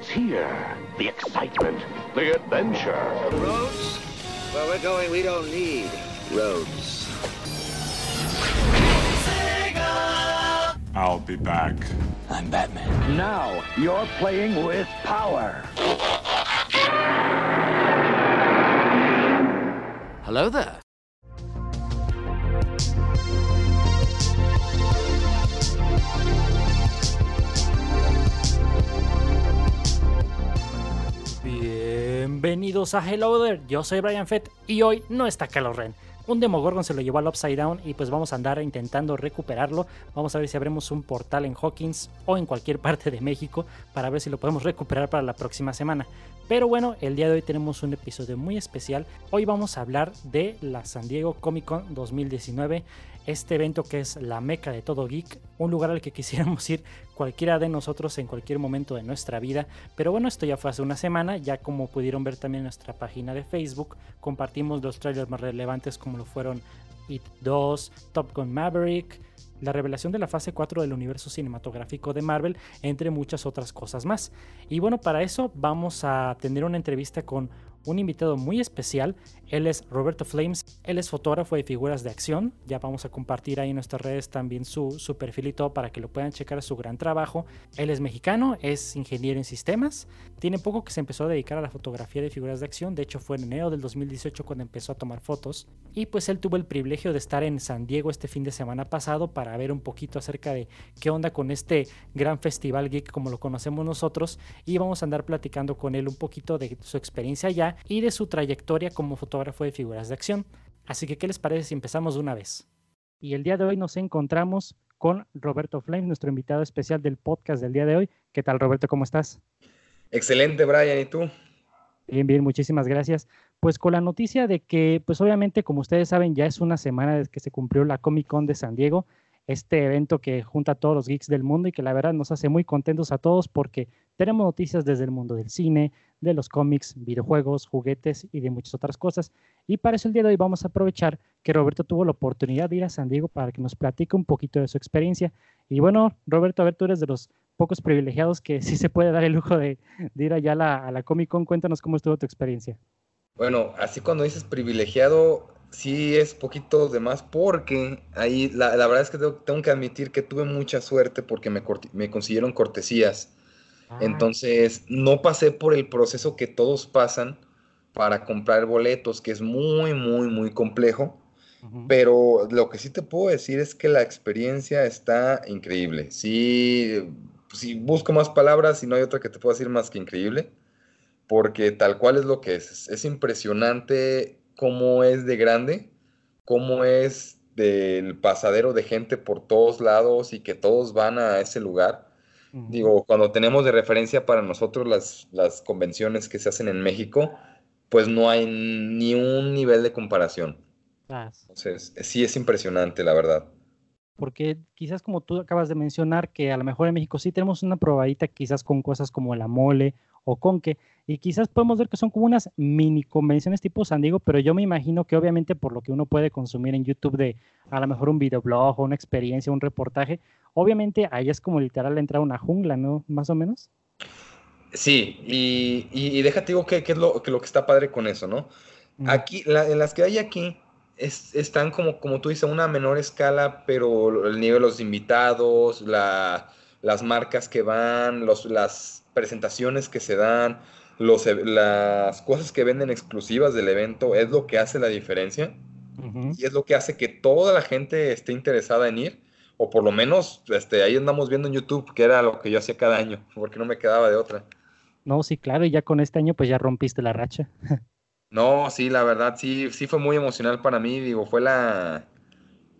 It's here. The excitement, the adventure. Roads? Where we're going, we don't need roads. I'll be back. I'm Batman. Now you're playing with power. Hello there. Bienvenidos a Hello There, yo soy Brian Fett y hoy no está Kylo Ren. Un Demogorgon se lo llevó al Upside Down y pues vamos a andar intentando recuperarlo. Vamos a ver si abrimos un portal en Hawkins o en cualquier parte de México para ver si lo podemos recuperar para la próxima semana. Pero bueno, el día de hoy tenemos un episodio muy especial. Hoy vamos a hablar de la San Diego Comic Con 2019 este evento que es la meca de todo geek, un lugar al que quisiéramos ir cualquiera de nosotros en cualquier momento de nuestra vida. Pero bueno, esto ya fue hace una semana, ya como pudieron ver también en nuestra página de Facebook, compartimos los trailers más relevantes como lo fueron It 2, Top Gun Maverick, la revelación de la fase 4 del universo cinematográfico de Marvel, entre muchas otras cosas más. Y bueno, para eso vamos a tener una entrevista con un invitado muy especial. Él es Roberto Flames, él es fotógrafo de figuras de acción. Ya vamos a compartir ahí en nuestras redes también su, su perfil y todo para que lo puedan checar su gran trabajo. Él es mexicano, es ingeniero en sistemas. Tiene poco que se empezó a dedicar a la fotografía de figuras de acción. De hecho, fue en enero del 2018 cuando empezó a tomar fotos. Y pues él tuvo el privilegio de estar en San Diego este fin de semana pasado para ver un poquito acerca de qué onda con este gran festival geek como lo conocemos nosotros. Y vamos a andar platicando con él un poquito de su experiencia allá y de su trayectoria como fotógrafo de figuras de acción. Así que, ¿qué les parece si empezamos de una vez? Y el día de hoy nos encontramos con Roberto Flames, nuestro invitado especial del podcast del día de hoy. ¿Qué tal, Roberto? ¿Cómo estás? Excelente, Brian. ¿Y tú? Bien, bien, muchísimas gracias. Pues con la noticia de que, pues obviamente, como ustedes saben, ya es una semana desde que se cumplió la Comic Con de San Diego, este evento que junta a todos los geeks del mundo y que la verdad nos hace muy contentos a todos porque tenemos noticias desde el mundo del cine, de los cómics, videojuegos, juguetes y de muchas otras cosas. Y para eso el día de hoy vamos a aprovechar que Roberto tuvo la oportunidad de ir a San Diego para que nos platique un poquito de su experiencia. Y bueno, Roberto, a ver, tú eres de los pocos privilegiados que sí se puede dar el lujo de, ir allá a la, Comic Con. Cuéntanos cómo estuvo tu experiencia. Bueno, así cuando dices privilegiado, sí es poquito de más porque ahí la, verdad es que tengo, que admitir que tuve mucha suerte porque me consiguieron cortesías Ah. Entonces, no pasé por el proceso que todos pasan para comprar boletos, que es muy, muy, muy complejo. Pero lo que sí te puedo decir es que la experiencia está increíble. Sí, si busco más palabras y no hay otra que te pueda decir más que increíble, porque tal cual es lo que es. Es impresionante cómo es de grande, cómo es del pasadero de gente por todos lados y que todos van a ese lugar. Digo, cuando tenemos de referencia para nosotros las, las convenciones que se hacen en México, pues no hay ni un nivel de comparación. Entonces, sí es impresionante, la verdad. Porque quizás como tú acabas de mencionar, que a lo mejor en México sí tenemos una probadita quizás con cosas como la mole o conque, y quizás podemos ver que son como unas mini convenciones tipo San Diego, pero yo me imagino que obviamente por lo que uno puede consumir en YouTube de a lo mejor un videoblog o una experiencia, un reportaje, obviamente ahí es como literal entrar a una jungla, ¿no? Más o menos. Sí, y, y, déjate digo que, es lo que, lo que está padre con eso, ¿no? Aquí, en las que hay aquí, están como, como tú dices, a una menor escala, pero el nivel de los invitados, la, las marcas que van, los, las presentaciones que se dan, los, e, las cosas que venden exclusivas del evento, es lo que hace la diferencia y es lo que hace que toda la gente esté interesada en ir, o por lo menos este, ahí andamos viendo en YouTube, que era lo que yo hacía cada año, porque no me quedaba de otra. No, sí, claro, y ya con este año pues ya rompiste la racha. no, sí, la verdad, sí, sí fue muy emocional para mí, digo, fue la,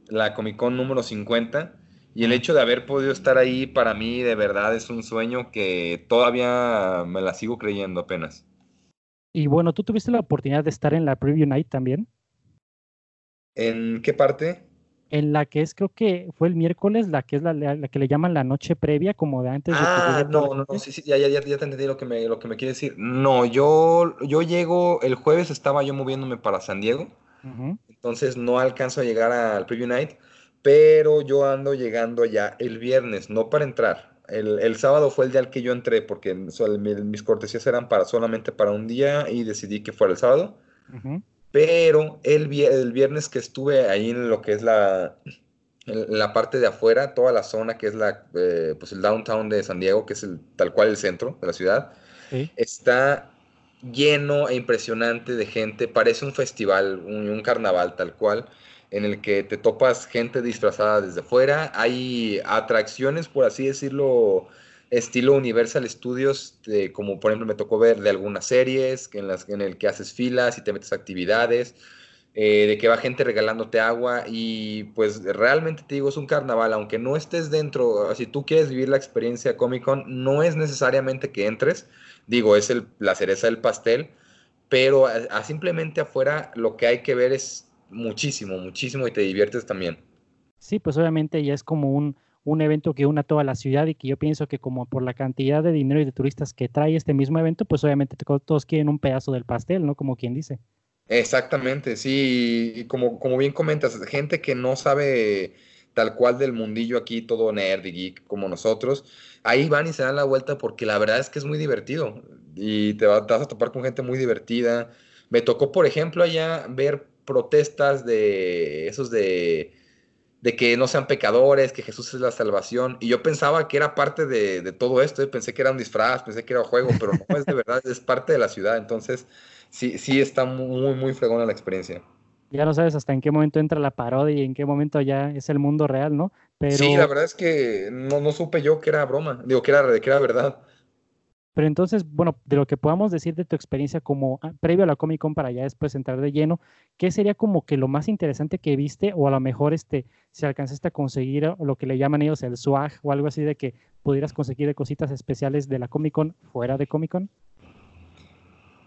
la Comic Con número 50 y el hecho de haber podido estar ahí para mí de verdad es un sueño que todavía me la sigo creyendo apenas. Y bueno, ¿tú tuviste la oportunidad de estar en la Preview Night también? ¿En qué parte? En la que es, creo que fue el miércoles, la que es la, la, que le llaman la noche previa, como de antes ah, de que no, no, no, sí, sí, ya, ya, ya, te entendí lo que me, lo que me quiere decir. No, yo, yo llego, el jueves estaba yo moviéndome para San Diego, entonces no alcanzo a llegar al Preview Night, pero yo ando llegando ya el viernes, no para entrar. El, el sábado fue el día al que yo entré porque mis cortesías eran para solamente para un día y decidí que fuera el sábado. Pero el, el viernes que estuve ahí en lo que es la, la parte de afuera, toda la zona que es la, eh, pues el downtown de San Diego, que es el, tal cual el centro de la ciudad, está lleno e impresionante de gente. Parece un festival, un, carnaval tal cual, en el que te topas gente disfrazada desde fuera. Hay atracciones, por así decirlo, estilo Universal Studios, como por ejemplo me tocó ver de algunas series, en, las, en el que haces filas y te metes actividades. Eh, de que va gente regalándote agua y pues realmente te digo, es un carnaval, aunque no estés dentro, si tú quieres vivir la experiencia Comic Con, no es necesariamente que entres, digo, es el, la cereza del pastel, pero a, simplemente afuera lo que hay que ver es muchísimo, muchísimo y te diviertes también. Sí, pues obviamente ya es como un, un evento que una toda la ciudad y que yo pienso que como por la cantidad de dinero y de turistas que trae este mismo evento, pues obviamente todos quieren un pedazo del pastel, ¿no? Como quien dice. Exactamente, sí, y como, como bien comentas, gente que no sabe tal cual del mundillo aquí, todo nerd y geek como nosotros, ahí van y se dan la vuelta porque la verdad es que es muy divertido y te, vas a topar con gente muy divertida. Me tocó, por ejemplo, allá ver protestas de esos de, de que no sean pecadores, que Jesús es la salvación, y yo pensaba que era parte de, de todo esto, pensé que era un disfraz, pensé que era un juego, pero no es de verdad, es parte de la ciudad, entonces sí, sí está muy, muy fregona la experiencia. Ya no sabes hasta en qué momento entra la parodia y en qué momento ya es el mundo real, ¿no? Pero... Sí, la verdad es que no, no supe yo que era broma, digo que era, que era verdad. Pero entonces, bueno, de lo que podamos decir de tu experiencia como ah, previo a la Comic Con para ya después entrar de lleno, ¿qué sería como que lo más interesante que viste o a lo mejor este, si alcanzaste a conseguir lo que le llaman ellos el swag o algo así de que pudieras conseguir cositas especiales de la Comic Con fuera de Comic Con?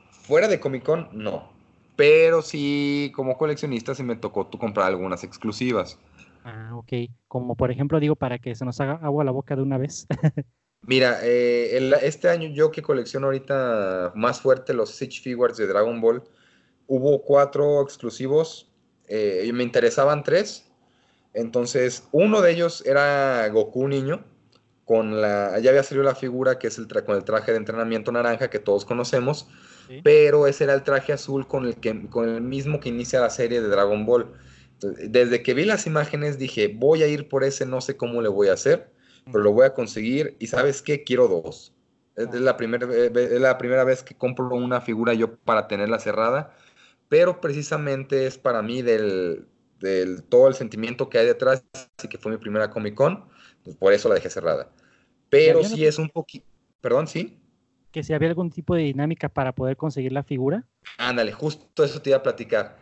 Fuera de Comic Con, no. Pero sí, como coleccionista, sí me tocó tú comprar algunas exclusivas. Ah, ok. Como por ejemplo, digo, para que se nos haga agua a la boca de una vez. Mira, eh, este año yo que colecciono ahorita más fuerte los Siege Figures de Dragon Ball, hubo cuatro exclusivos eh, y me interesaban tres. Entonces, uno de ellos era Goku niño, con la, ya había salido la figura que es el con el traje de entrenamiento naranja que todos conocemos pero ese era el traje azul con el, que, con el mismo que inicia la serie de Dragon Ball. Desde que vi las imágenes dije, voy a ir por ese, no sé cómo le voy a hacer, pero lo voy a conseguir y sabes qué, quiero dos. Es, la, es la primera vez que compro una figura yo para tenerla cerrada, pero precisamente es para mí del, del todo el sentimiento que hay detrás, así que fue mi primera Comic Con, pues por eso la dejé cerrada. Pero sí es un poquito, perdón, sí que si había algún tipo de dinámica para poder conseguir la figura. Ándale, justo eso te iba a platicar.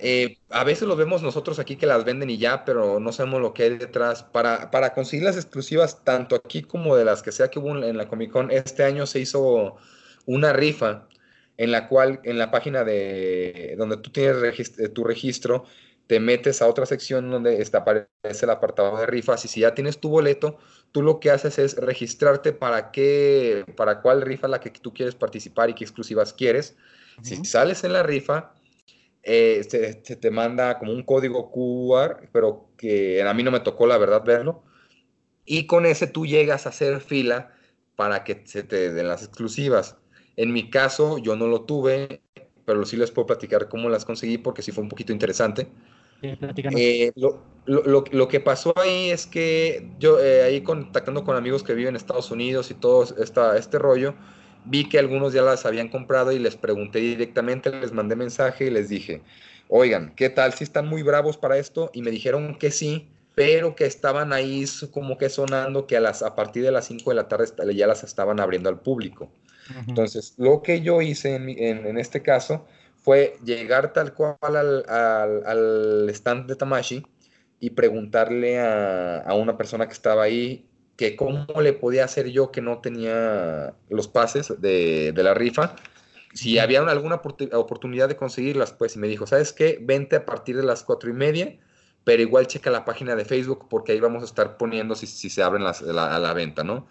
Eh, a veces lo vemos nosotros aquí que las venden y ya, pero no sabemos lo que hay detrás. Para, para conseguir las exclusivas, tanto aquí como de las que sea que hubo en la Comic Con, este año se hizo una rifa en la cual en la página de donde tú tienes eh, tu registro, te metes a otra sección donde está, aparece el apartado de rifas y si ya tienes tu boleto, tú lo que haces es registrarte para qué, para cuál rifa la que tú quieres participar y qué exclusivas quieres. Si sales en la rifa, eh, se, te manda como un código QR, pero que a mí no me tocó la verdad verlo. Y con ese tú llegas a hacer fila para que se te den las exclusivas. En mi caso, yo no lo tuve, pero sí les puedo platicar cómo las conseguí porque sí fue un poquito interesante. Eh, lo, lo, lo, que pasó ahí es que yo eh, ahí contactando con amigos que viven en Estados Unidos y todo esta, este rollo, vi que algunos ya las habían comprado y les pregunté directamente, les mandé mensaje y les dije, oigan, ¿qué tal? Si están muy bravos para esto? Y me dijeron que sí, pero que estaban ahí como que sonando que a, las, a partir de las 5 de la tarde ya las estaban abriendo al público. Entonces, lo que yo hice en, en, en este caso fue llegar tal cual al, al, stand de Tamashi y preguntarle a, a, una persona que estaba ahí que cómo le podía hacer yo que no tenía los pases de, de la rifa, si había alguna oportunidad de conseguirlas, pues, y me dijo, ¿sabes qué? Vente a partir de las cuatro y media, pero igual checa la página de Facebook porque ahí vamos a estar poniendo si, si se abren las, a la venta, ¿no?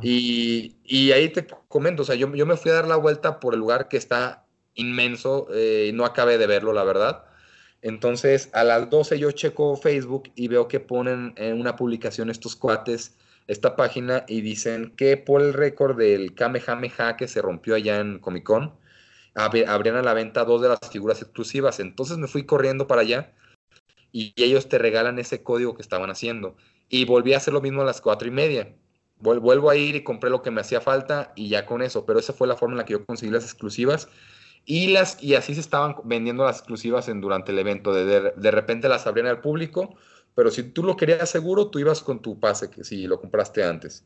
Y, y, ahí te comento, o sea, yo, yo me fui a dar la vuelta por el lugar que está inmenso, eh, no acabé de verlo, la verdad. Entonces, a las 12 yo checo Facebook y veo que ponen en una publicación estos cuates esta página y dicen que por el récord del Kamehameha que se rompió allá en Comic Con, abrían a la venta dos de las figuras exclusivas. Entonces me fui corriendo para allá y ellos te regalan ese código que estaban haciendo. Y volví a hacer lo mismo a las cuatro y media. Vuelvo a ir y compré lo que me hacía falta y ya con eso. Pero esa fue la forma en la que yo conseguí las exclusivas. Y, las, y así se estaban vendiendo las exclusivas en, durante el evento. De, de, repente las abrían al público. Pero si tú lo querías seguro, tú ibas con tu pase, que si lo compraste antes.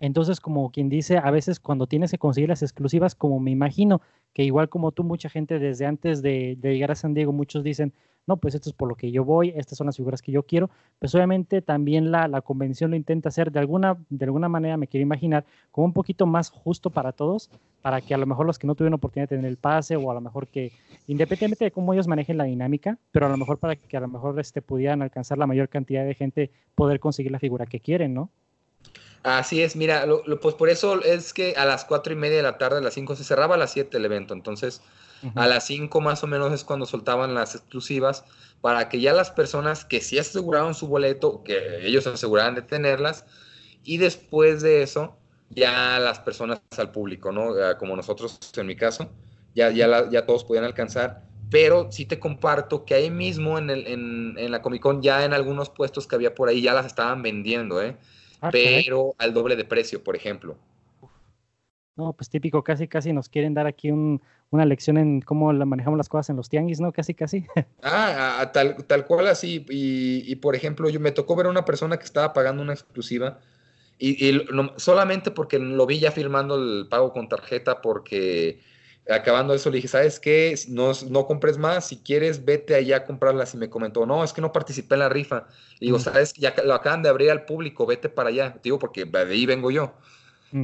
Entonces, como quien dice, a veces cuando tienes que conseguir las exclusivas, como me imagino que igual como tú, mucha gente desde antes de, de llegar a San Diego, muchos dicen, no, pues esto es por lo que yo voy, estas son las figuras que yo quiero, pues obviamente también la, la, convención lo intenta hacer de alguna, de alguna manera, me quiero imaginar, como un poquito más justo para todos, para que a lo mejor los que no tuvieron oportunidad de tener el pase o a lo mejor que, independientemente de cómo ellos manejen la dinámica, pero a lo mejor para que a lo mejor este, pudieran alcanzar la mayor cantidad de gente, poder conseguir la figura que quieren, ¿no? Así es, mira, pues por eso es que a las cuatro y media de la tarde, a las cinco se cerraba a las siete el evento, entonces a las 5 más o menos es cuando soltaban las exclusivas para que ya las personas que sí aseguraron su boleto, que ellos aseguraran de tenerlas, y después de eso, ya las personas al público, ¿no? Como nosotros en mi caso, ya, ya, ya todos podían alcanzar. Pero sí te comparto que ahí mismo en, el, en, en la Comic Con, ya en algunos puestos que había por ahí, ya las estaban vendiendo, ¿eh? Ah, pero al doble de precio, por ejemplo. No, pues típico, casi, casi nos quieren dar aquí una lección en cómo manejamos las cosas en los tianguis, ¿no? Casi, casi. Ah, tal, tal cual así. Y, por ejemplo, yo me tocó ver a una persona que estaba pagando una exclusiva y, solamente porque lo vi ya firmando el pago con tarjeta porque acabando eso le dije, ¿sabes qué? No, no compres más, si quieres vete allá a comprarlas y me comentó, no, es que no participé en la rifa. Y digo, ¿sabes? Ya lo acaban de abrir al público, vete para allá. Digo, porque de ahí vengo yo.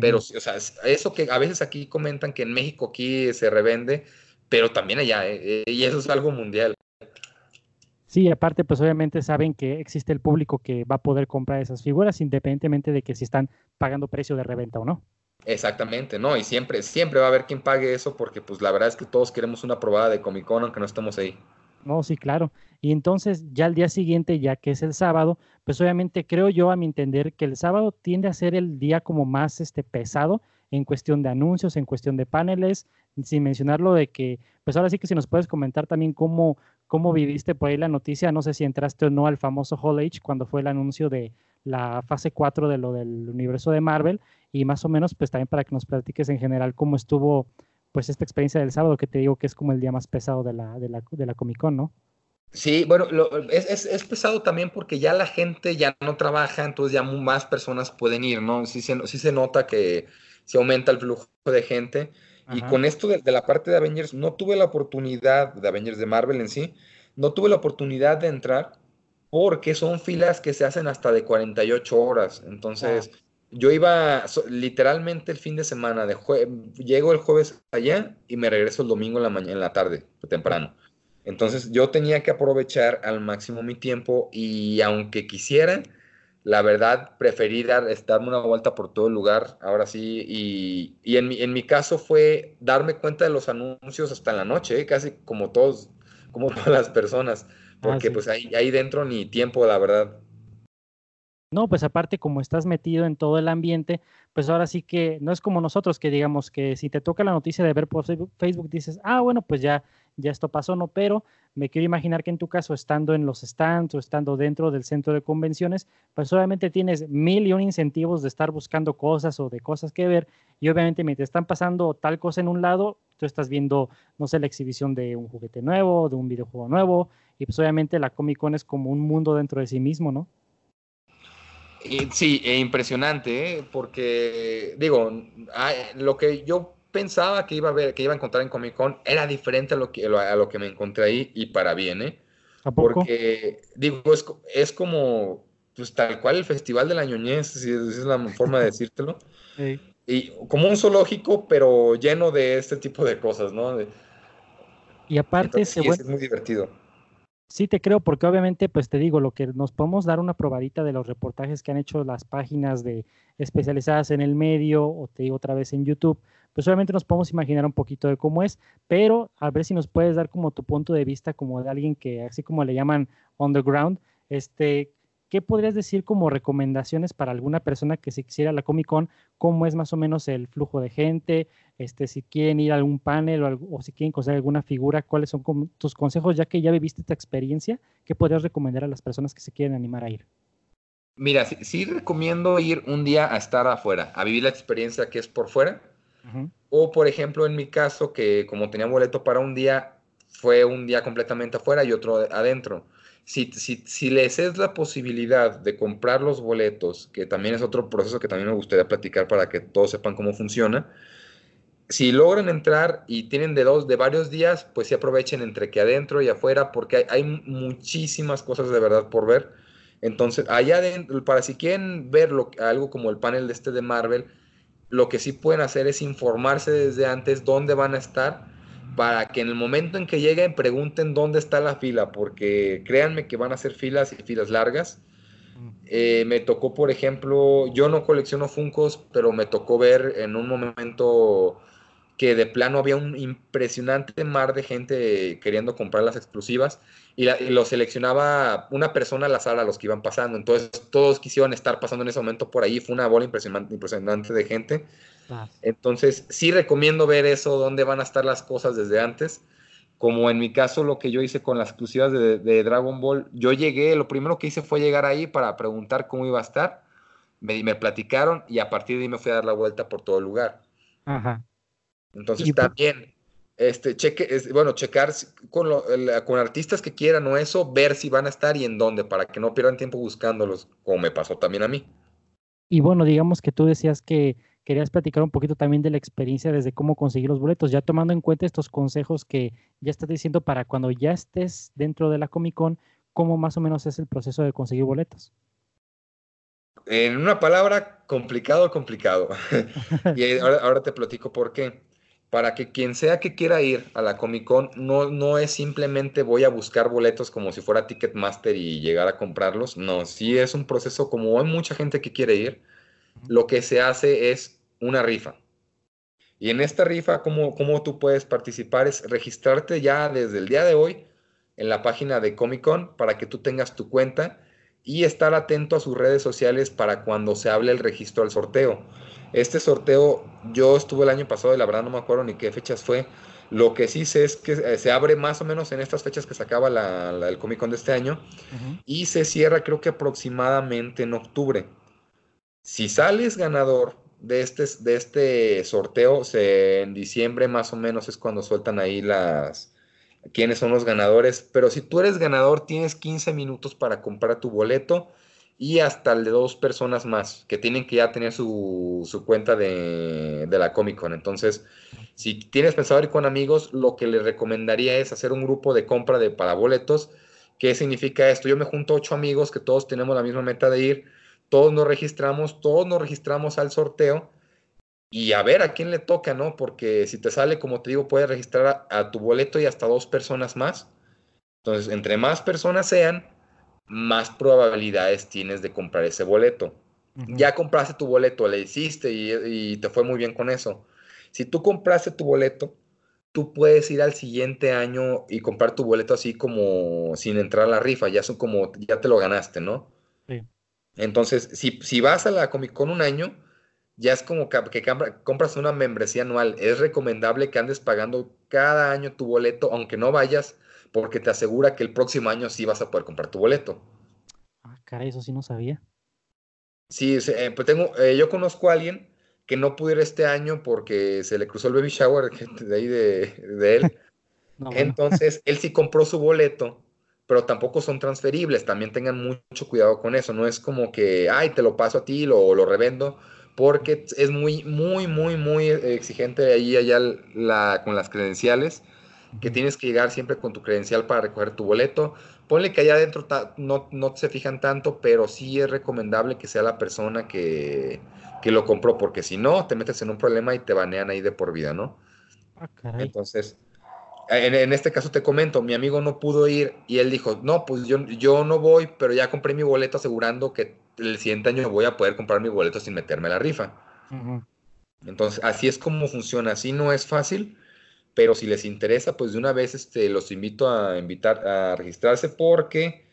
Pero, o sea, eso que a veces aquí comentan que en México aquí se revende, pero también allá, eh, eh, y eso es algo mundial. Sí, aparte, pues obviamente saben que existe el público que va a poder comprar esas figuras, independientemente de que si están pagando precio de reventa o no. Exactamente, no, y siempre, siempre va a haber quien pague eso, porque pues la verdad es que todos queremos una probada de Comic Con aunque no estemos ahí. No, sí, claro. Y entonces ya al día siguiente, ya que es el sábado, pues obviamente creo yo a mi entender que el sábado tiende a ser el día como más este, pesado en cuestión de anuncios, en cuestión de paneles, sin mencionarlo de que, pues ahora sí que si nos puedes comentar también cómo, cómo viviste por ahí la noticia, no sé si entraste o no al famoso Hall H cuando fue el anuncio de la fase 4 de lo del universo de Marvel y más o menos pues también para que nos platiques en general cómo estuvo pues esta experiencia del sábado que te digo que es como el día más pesado de la, de la, de la Comic Con, ¿no? Sí, bueno, es, es, pesado también porque ya la gente ya no trabaja, entonces ya más personas pueden ir, ¿no? Sí se, sí se nota que se aumenta el flujo de gente. Y con esto de, la parte de Avengers, no tuve la oportunidad, de Avengers de Marvel en sí, no tuve la oportunidad de entrar porque son filas que se hacen hasta de 48 horas. Entonces, yo iba literalmente el fin de semana, de llego el jueves allá y me regreso el domingo en la, mañana, en la tarde, temprano. Entonces yo tenía que aprovechar al máximo mi tiempo y aunque quisiera, la verdad preferí dar, darme una vuelta por todo el lugar, ahora sí, y, y en, mi, en, mi, caso fue darme cuenta de los anuncios hasta en la noche, ¿eh? casi como todos, como todas las personas, ah, porque pues ahí, ahí dentro ni tiempo, la verdad. No, pues aparte como estás metido en todo el ambiente, pues ahora sí que no es como nosotros que digamos que si te toca la noticia de ver por Facebook dices, ah, bueno, pues ya ya esto pasó, no, pero me quiero imaginar que en tu caso, estando en los stands o estando dentro del centro de convenciones, pues obviamente tienes mil y un incentivos de estar buscando cosas o de cosas que ver, y obviamente mientras están pasando tal cosa en un lado, tú estás viendo, no sé, la exhibición de un juguete nuevo, de un videojuego nuevo, y pues obviamente la Comic Con es como un mundo dentro de sí mismo, ¿no? Sí, e impresionante, ¿eh? porque digo, lo que yo pensaba que iba a ver, que iba a encontrar en Comic Con era diferente a lo que, a lo que me encontré ahí y para bien, ¿eh? Porque, digo, es, es, como, pues tal cual el Festival de la Ñoñez, si es la forma de decírtelo. Y como un zoológico, pero lleno de este tipo de cosas, ¿no? y aparte se es muy divertido. Sí, te creo, porque obviamente, pues te digo, lo que nos podemos dar una probadita de los reportajes que han hecho las páginas de especializadas en el medio, o te digo otra vez en YouTube, pues obviamente nos podemos imaginar un poquito de cómo es, pero a ver si nos puedes dar como tu punto de vista como de alguien que así como le llaman on the ground, este, ¿qué podrías decir como recomendaciones para alguna persona que se quisiera la Comic Con? ¿Cómo es más o menos el flujo de gente? Este, si quieren ir a algún panel o, si quieren conseguir alguna figura, ¿cuáles son tus consejos? Ya que ya viviste esta experiencia, ¿qué podrías recomendar a las personas que se quieren animar a ir? Mira, sí, recomiendo ir un día a estar afuera, a vivir la experiencia que es por fuera. O, por ejemplo, en mi caso, que como tenía boleto para un día, fue un día completamente afuera y otro adentro si, si, les es la posibilidad de comprar los boletos, que también es otro proceso que también me gustaría platicar para que todos sepan cómo funciona, si logran entrar y tienen de dos, de varios días, pues sí aprovechen entre que adentro y afuera, porque hay, muchísimas cosas de verdad por ver. Entonces, allá adentro, para si quieren ver algo como el panel de este de Marvel, lo que sí pueden hacer es informarse desde antes dónde van a estar para que en el momento en que lleguen pregunten dónde está la fila, porque créanme que van a ser filas y filas largas. Eh, me tocó, por ejemplo, yo no colecciono Funcos, pero me tocó ver en un momento que de plano había un impresionante mar de gente queriendo comprar las exclusivas y, lo seleccionaba una persona al azar a los que iban pasando. Entonces todos quisieron estar pasando en ese momento por ahí. Fue una bola impresionante, impresionante de gente. Entonces, sí recomiendo ver eso, dónde van a estar las cosas desde antes. Como en mi caso, lo que yo hice con las exclusivas de, Dragon Ball, yo llegué, lo primero que hice fue llegar ahí para preguntar cómo iba a estar. Me, me platicaron y a partir de ahí me fui a dar la vuelta por todo el lugar. Ajá. Entonces, también, este, cheque, es, bueno, checar con, con artistas que quieran o eso, ver si van a estar y en dónde, para que no pierdan tiempo buscándolos, como me pasó también a mí. Y bueno, digamos que tú decías que querías platicar un poquito también de la experiencia desde cómo conseguir los boletos, ya tomando en cuenta estos consejos que ya estás diciendo para cuando ya estés dentro de la Comic Con, cómo más o menos es el proceso de conseguir boletos. En una palabra, complicado, complicado. y ahora, te platico por qué. Para que quien sea que quiera ir a la Comic Con, no, no es simplemente voy a buscar boletos como si fuera Ticketmaster y llegar a comprarlos. No, sí es un proceso como hay mucha gente que quiere ir lo que se hace es una rifa. Y en esta rifa, ¿cómo, ¿cómo, tú puedes participar? Es registrarte ya desde el día de hoy en la página de Comic Con para que tú tengas tu cuenta y estar atento a sus redes sociales para cuando se hable el registro al sorteo. Este sorteo, yo estuve el año pasado y la verdad no me acuerdo ni qué fechas fue. Lo que sí sé es que eh, se abre más o menos en estas fechas que se acaba la, el Comic Con de este año y se cierra creo que aproximadamente en octubre. Si sales ganador de este, de este sorteo, en diciembre más o menos es cuando sueltan ahí las quiénes son los ganadores. Pero si tú eres ganador, tienes 15 minutos para comprar tu boleto y hasta el de dos personas más que tienen que ya tener su, cuenta de, la Comic Con. Entonces, si tienes pensado ir con amigos, lo que les recomendaría es hacer un grupo de compra de para boletos. ¿Qué significa esto? Yo me junto a ocho amigos que todos tenemos la misma meta de ir todos nos registramos, todos nos registramos al sorteo y a ver a quién le toca, ¿no? Porque si te sale, como te digo, puedes registrar a, tu boleto y hasta dos personas más. Entonces, entre más personas sean, más probabilidades tienes de comprar ese boleto. Ya compraste tu boleto, le hiciste y, y, te fue muy bien con eso. Si tú compraste tu boleto, tú puedes ir al siguiente año y comprar tu boleto así como sin entrar a la rifa, ya son como, ya te lo ganaste, ¿no? Sí. Entonces, si, vas a la Comic Con un año, ya es como que, compras una membresía anual. Es recomendable que andes pagando cada año tu boleto, aunque no vayas, porque te asegura que el próximo año sí vas a poder comprar tu boleto. Ah, caray, eso sí no sabía. Sí, eh, pues tengo, eh, yo conozco a alguien que no pudo ir este año porque se le cruzó el baby shower de ahí de, él. Entonces, él sí compró su boleto pero tampoco son transferibles, también tengan mucho cuidado con eso, no es como que, ay, te lo paso a ti o lo revendo, porque es muy, muy, muy, muy exigente ahí allá la, con las credenciales, que tienes que llegar siempre con tu credencial para recoger tu boleto. Ponle que allá adentro no, no se fijan tanto, pero sí es recomendable que sea la persona que, que lo compró, porque si no, te metes en un problema y te banean ahí de por vida, ¿no? Ah, Entonces, en, este caso te comento, mi amigo no pudo ir y él dijo, no, pues yo, yo no voy, pero ya compré mi boleto asegurando que el siguiente año voy a poder comprar mi boleto sin meterme a la rifa. Entonces, así es como funciona. Así no es fácil, pero si les interesa, pues de una vez este, los invito a invitar a registrarse porque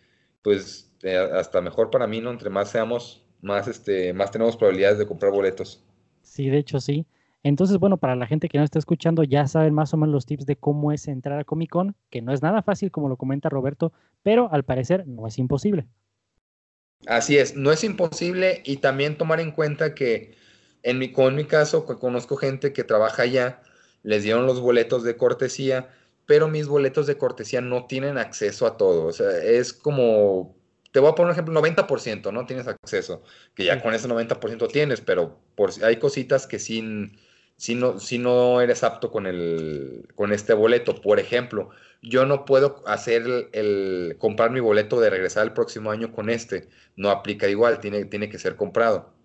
pues eh, hasta mejor para mí, ¿no? Entre más seamos, más, este, más tenemos probabilidades de comprar boletos. Sí, de hecho sí. Entonces, bueno, para la gente que no está escuchando, ya saben más o menos los tips de cómo es entrar a Comic Con, que no es nada fácil, como lo comenta Roberto, pero al parecer no es imposible. Así es, no es imposible y también tomar en cuenta que en mi, con mi caso, conozco gente que trabaja allá, les dieron los boletos de cortesía, pero mis boletos de cortesía no tienen acceso a todo. O sea, es como, te voy a poner un ejemplo, 90%, ¿no? Tienes acceso, que ya con ese 90% tienes, pero por, hay cositas que sin, si no, si no eres apto con, el, con este boleto. Por ejemplo, yo no puedo hacer el, comprar mi boleto de regresar el próximo año con este. No aplica igual, tiene, tiene que ser comprado.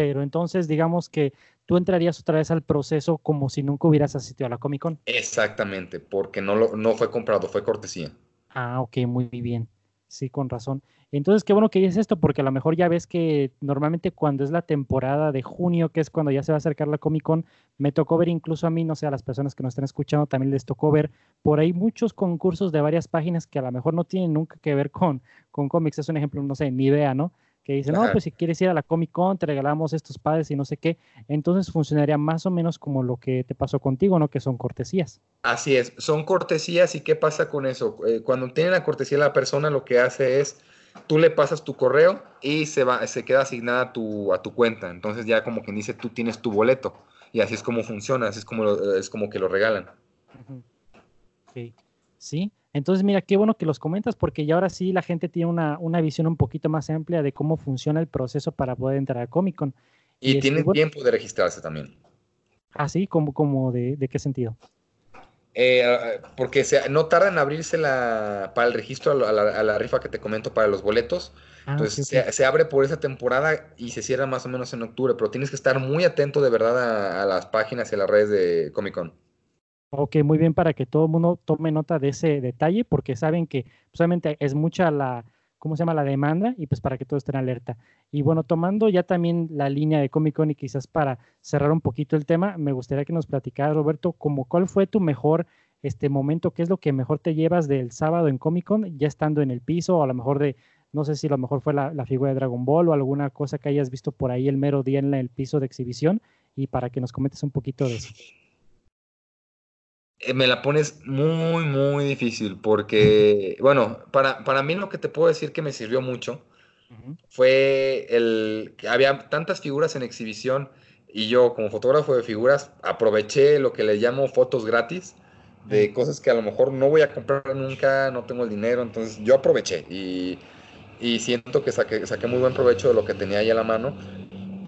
Pero entonces, digamos que tú entrarías otra vez al proceso como si nunca hubieras asistido a la Comic Con. Exactamente, porque no, lo, no fue comprado, fue cortesía. Ah, ok, muy bien. Sí, con razón. Entonces, qué bueno que dices esto, porque a lo mejor ya ves que normalmente cuando es la temporada de junio, que es cuando ya se va a acercar la Comic Con, me tocó ver incluso a mí, no sé, a las personas que nos están escuchando, también les tocó ver por ahí muchos concursos de varias páginas que a lo mejor no tienen nunca que ver con, con cómics. Es un ejemplo, no sé, ni idea, ¿no? Que dicen, no, pues si quieres ir a la Comic Con, te regalamos estos padres y no sé qué. Entonces funcionaría más o menos como lo que te pasó contigo, ¿no? Que son cortesías. Así es, son cortesías y ¿qué pasa con eso? Eh, cuando tiene la cortesía la persona, lo que hace es tú le pasas tu correo y se, va, se queda asignada a tu, a tu cuenta. Entonces ya como quien dice, tú tienes tu boleto. Y así es como funciona, así es como, es como que lo regalan. Sí. sí, entonces mira, qué bueno que los comentas porque ya ahora sí la gente tiene una, una visión un poquito más amplia de cómo funciona el proceso para poder entrar a Comic Con. Y, y tienen tiempo de registrarse también. Ah, sí, ¿Cómo, cómo de, de qué sentido? Eh, porque se, no tarda en abrirse la, para el registro a la, rifa que te comento para los boletos. Ah, Entonces Se, abre por esa temporada y se cierra más o menos en octubre, pero tienes que estar muy atento de verdad a, las páginas y a las redes de Comic Con. Ok, muy bien para que todo el mundo tome nota de ese detalle, porque saben que solamente es mucha la, ¿cómo se llama? La demanda y pues para que todos estén alerta. Y bueno, tomando ya también la línea de Comic Con y quizás para cerrar un poquito el tema, me gustaría que nos platicara, Roberto, como cuál fue tu mejor este momento, qué es lo que mejor te llevas del sábado en Comic Con, ya estando en el piso, o a lo mejor de, no sé si a lo mejor fue la, figura de Dragon Ball o alguna cosa que hayas visto por ahí el mero día en el piso de exhibición, y para que nos comentes un poquito de eso. Eh, me la pones muy, muy difícil porque, bueno, para, para mí lo que te puedo decir que me sirvió mucho fue el que había tantas figuras en exhibición y yo como fotógrafo de figuras aproveché lo que le llamo fotos gratis de cosas que a lo mejor no voy a comprar nunca, no tengo el dinero, entonces yo aproveché y, y siento que saqué, saqué muy buen provecho de lo que tenía ahí a la mano,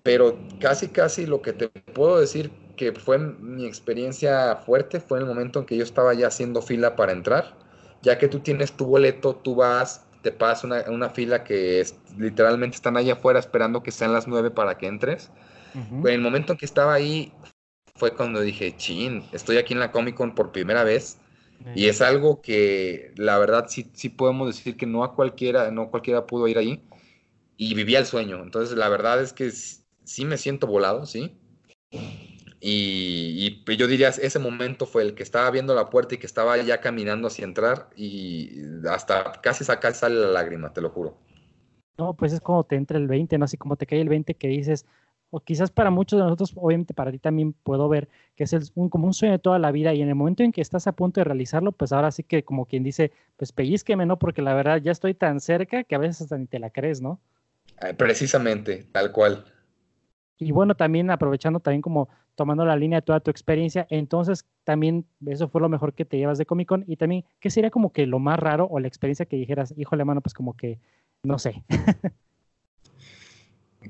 pero casi, casi lo que te puedo decir que fue mi experiencia fuerte fue en el momento en que yo estaba ya haciendo fila para entrar, ya que tú tienes tu boleto, tú vas, te pasas una, una fila que es, literalmente están ahí afuera esperando que sean las nueve para que entres. En el momento en que estaba ahí fue cuando dije, chin, estoy aquí en la Comic Con por primera vez. Y es algo que la verdad sí, sí podemos decir que no a cualquiera, no cualquiera pudo ir ahí. Y vivía el sueño. Entonces la verdad es que sí me siento volado, sí. Y, yo diría, ese momento fue el que estaba viendo la puerta y que estaba ya caminando hacia entrar y hasta casi saca, sale la lágrima, te lo juro. No, pues es como te entra el 20, ¿no? Así como te cae el 20 que dices, o quizás para muchos de nosotros, obviamente para ti también puedo ver que es un, como un sueño de toda la vida y en el momento en que estás a punto de realizarlo, pues ahora sí que como quien dice, pues pellizqueme, ¿no? Porque la verdad ya estoy tan cerca que a veces hasta ni te la crees, ¿no? Precisamente, tal cual. Y bueno, también aprovechando también como tomando la línea de toda tu experiencia, entonces también eso fue lo mejor que te llevas de Comic Con y también, ¿qué sería como que lo más raro o la experiencia que dijeras, híjole mano, pues como que, no sé?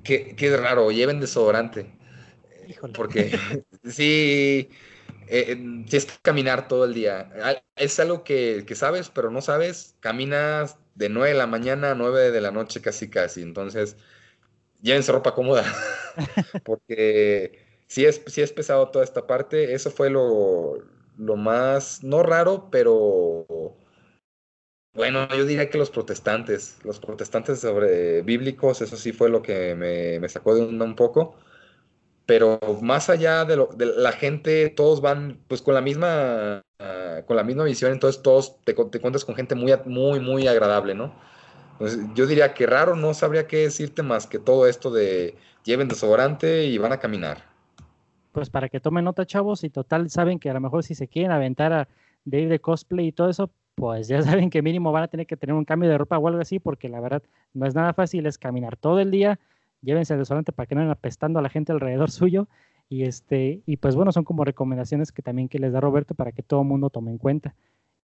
qué, qué raro, lleven desodorante. Híjole. Porque sí, eh, sí es caminar todo el día. Es algo que, que sabes, pero no sabes, caminas de 9 de la mañana a 9 de la noche casi casi, entonces llévense ropa cómoda, porque si es, sí es pesado toda esta parte, eso fue lo, lo más, no raro, pero bueno, yo diría que los protestantes, los protestantes sobre bíblicos, eso sí fue lo que me, me sacó de onda un poco, pero más allá de, lo, de la gente, todos van pues con la misma, uh, con la misma visión, entonces todos te, te cuentas con gente muy, muy, muy agradable, ¿no? Entonces, yo diría que raro no sabría qué decirte más que todo esto de lleven desodorante y van a caminar. Pues para que tomen nota, chavos, y total saben que a lo mejor si se quieren aventar a de ir de cosplay y todo eso, pues ya saben que mínimo van a tener que tener un cambio de ropa o algo así, porque la verdad no es nada fácil, es caminar todo el día, llévense el desodorante para que no vayan apestando a la gente alrededor suyo, y este, y pues bueno, son como recomendaciones que también que les da Roberto para que todo el mundo tome en cuenta.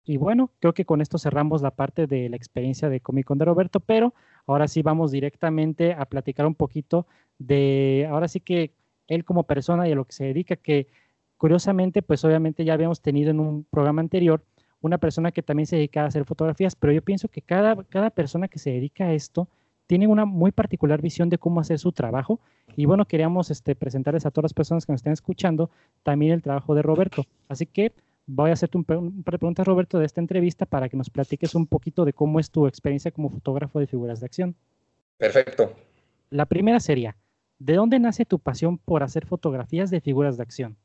Y bueno, creo que con esto cerramos la parte de la experiencia de Comic Con de Roberto, pero ahora sí vamos directamente a platicar un poquito de, ahora sí que él como persona y a lo que se dedica, que curiosamente, pues obviamente ya habíamos tenido en un programa anterior una persona que también se dedica a hacer fotografías, pero yo pienso que cada, cada persona que se dedica a esto tiene una muy particular visión de cómo hacer su trabajo. Y bueno, queríamos este, presentarles a todas las personas que nos estén escuchando también el trabajo de Roberto. Así que voy a hacerte un, un par de preguntas, Roberto, de esta entrevista para que nos platiques un poquito de cómo es tu experiencia como fotógrafo de figuras de acción. Perfecto. La primera sería, ¿de dónde nace tu pasión por hacer fotografías de figuras de acción?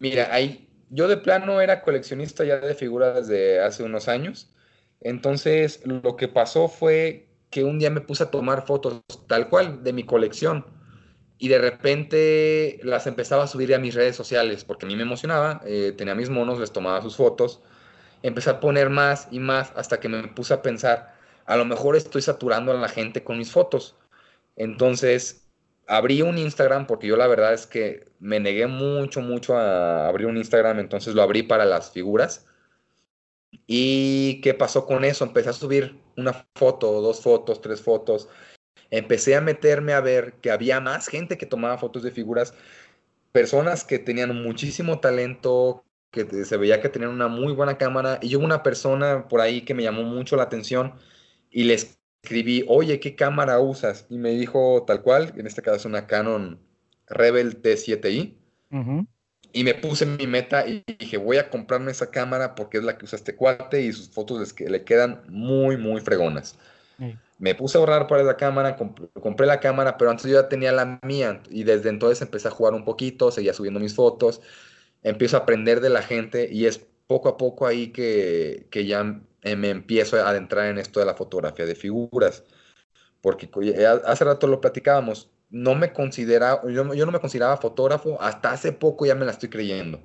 Mira, ahí yo de plano era coleccionista ya de figuras de hace unos años. Entonces, lo que pasó fue que un día me puse a tomar fotos tal cual de mi colección y de repente las empezaba a subir a mis redes sociales porque a mí me emocionaba, eh, tenía mis monos, les tomaba sus fotos, empecé a poner más y más hasta que me puse a pensar, a lo mejor estoy saturando a la gente con mis fotos. Entonces, abrí un Instagram porque yo la verdad es que me negué mucho, mucho a abrir un Instagram, entonces lo abrí para las figuras. ¿Y qué pasó con eso? Empecé a subir una foto, dos fotos, tres fotos. Empecé a meterme a ver que había más gente que tomaba fotos de figuras, personas que tenían muchísimo talento, que se veía que tenían una muy buena cámara. Y hubo una persona por ahí que me llamó mucho la atención y les escribí, oye, ¿qué cámara usas? Y me dijo tal cual, en este caso es una Canon Rebel T7i. Uh -huh. Y me puse mi meta y dije, voy a comprarme esa cámara porque es la que usa este cuate y sus fotos le quedan muy, muy fregonas. Sí. Me puse a ahorrar para la cámara, comp compré la cámara, pero antes yo ya tenía la mía y desde entonces empecé a jugar un poquito, seguía subiendo mis fotos, empiezo a aprender de la gente y es poco a poco ahí que, que ya me empiezo a adentrar en esto de la fotografía de figuras. Porque hace rato lo platicábamos, no me consideraba, yo, yo, no me consideraba fotógrafo, hasta hace poco ya me la estoy creyendo.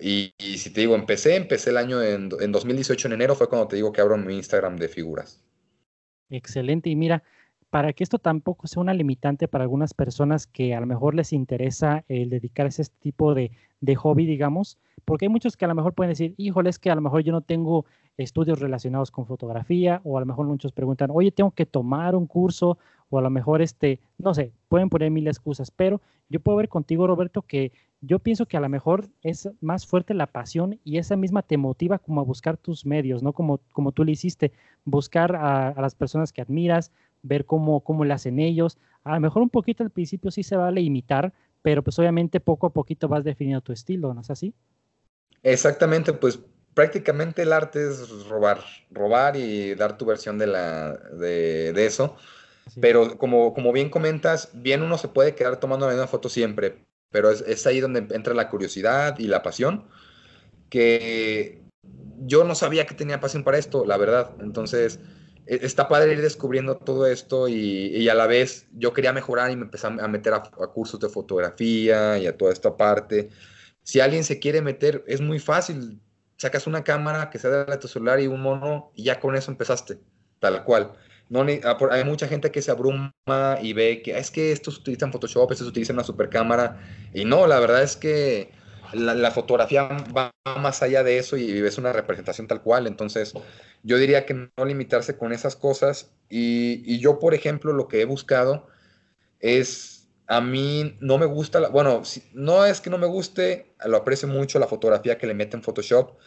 Y, y si te digo, empecé, empecé el año en, en, 2018, en enero, fue cuando te digo que abro mi Instagram de figuras. Excelente, y mira, para que esto tampoco sea una limitante para algunas personas que a lo mejor les interesa el dedicarse a este tipo de, de hobby, digamos, porque hay muchos que a lo mejor pueden decir, híjole, es que a lo mejor yo no tengo estudios relacionados con fotografía, o a lo mejor muchos preguntan, oye, tengo que tomar un curso, o a lo mejor, este, no sé, pueden poner mil excusas, pero yo puedo ver contigo, Roberto, que yo pienso que a lo mejor es más fuerte la pasión y esa misma te motiva como a buscar tus medios, ¿no? Como, como tú le hiciste, buscar a, a las personas que admiras, ver cómo, cómo lo hacen ellos. A lo mejor un poquito al principio sí se vale imitar, pero pues obviamente poco a poquito vas definiendo tu estilo, ¿no es así? Exactamente, pues prácticamente el arte es robar, robar y dar tu versión de, la, de, de eso. Sí. Pero como, como bien comentas, bien uno se puede quedar tomando la misma foto siempre, pero es, es ahí donde entra la curiosidad y la pasión, que yo no sabía que tenía pasión para esto, la verdad. Entonces, está padre ir descubriendo todo esto y, a la vez yo quería mejorar y me empecé a meter a, cursos de fotografía y a toda esta parte. Si alguien se quiere meter, es muy fácil. Sacas una cámara que sea de tu celular y un mono y ya con eso empezaste, tal cual. No, hay mucha gente que se abruma y ve que es que estos utilizan Photoshop, estos utilizan una super cámara. Y no, la verdad es que la, fotografía va más allá de eso y es una representación tal cual. Entonces, yo diría que no limitarse con esas cosas. Y, yo, por ejemplo, lo que he buscado es, a mí no me gusta, la, bueno, si, no es que no me guste, lo aprecio mucho la fotografía que le meten Photoshop,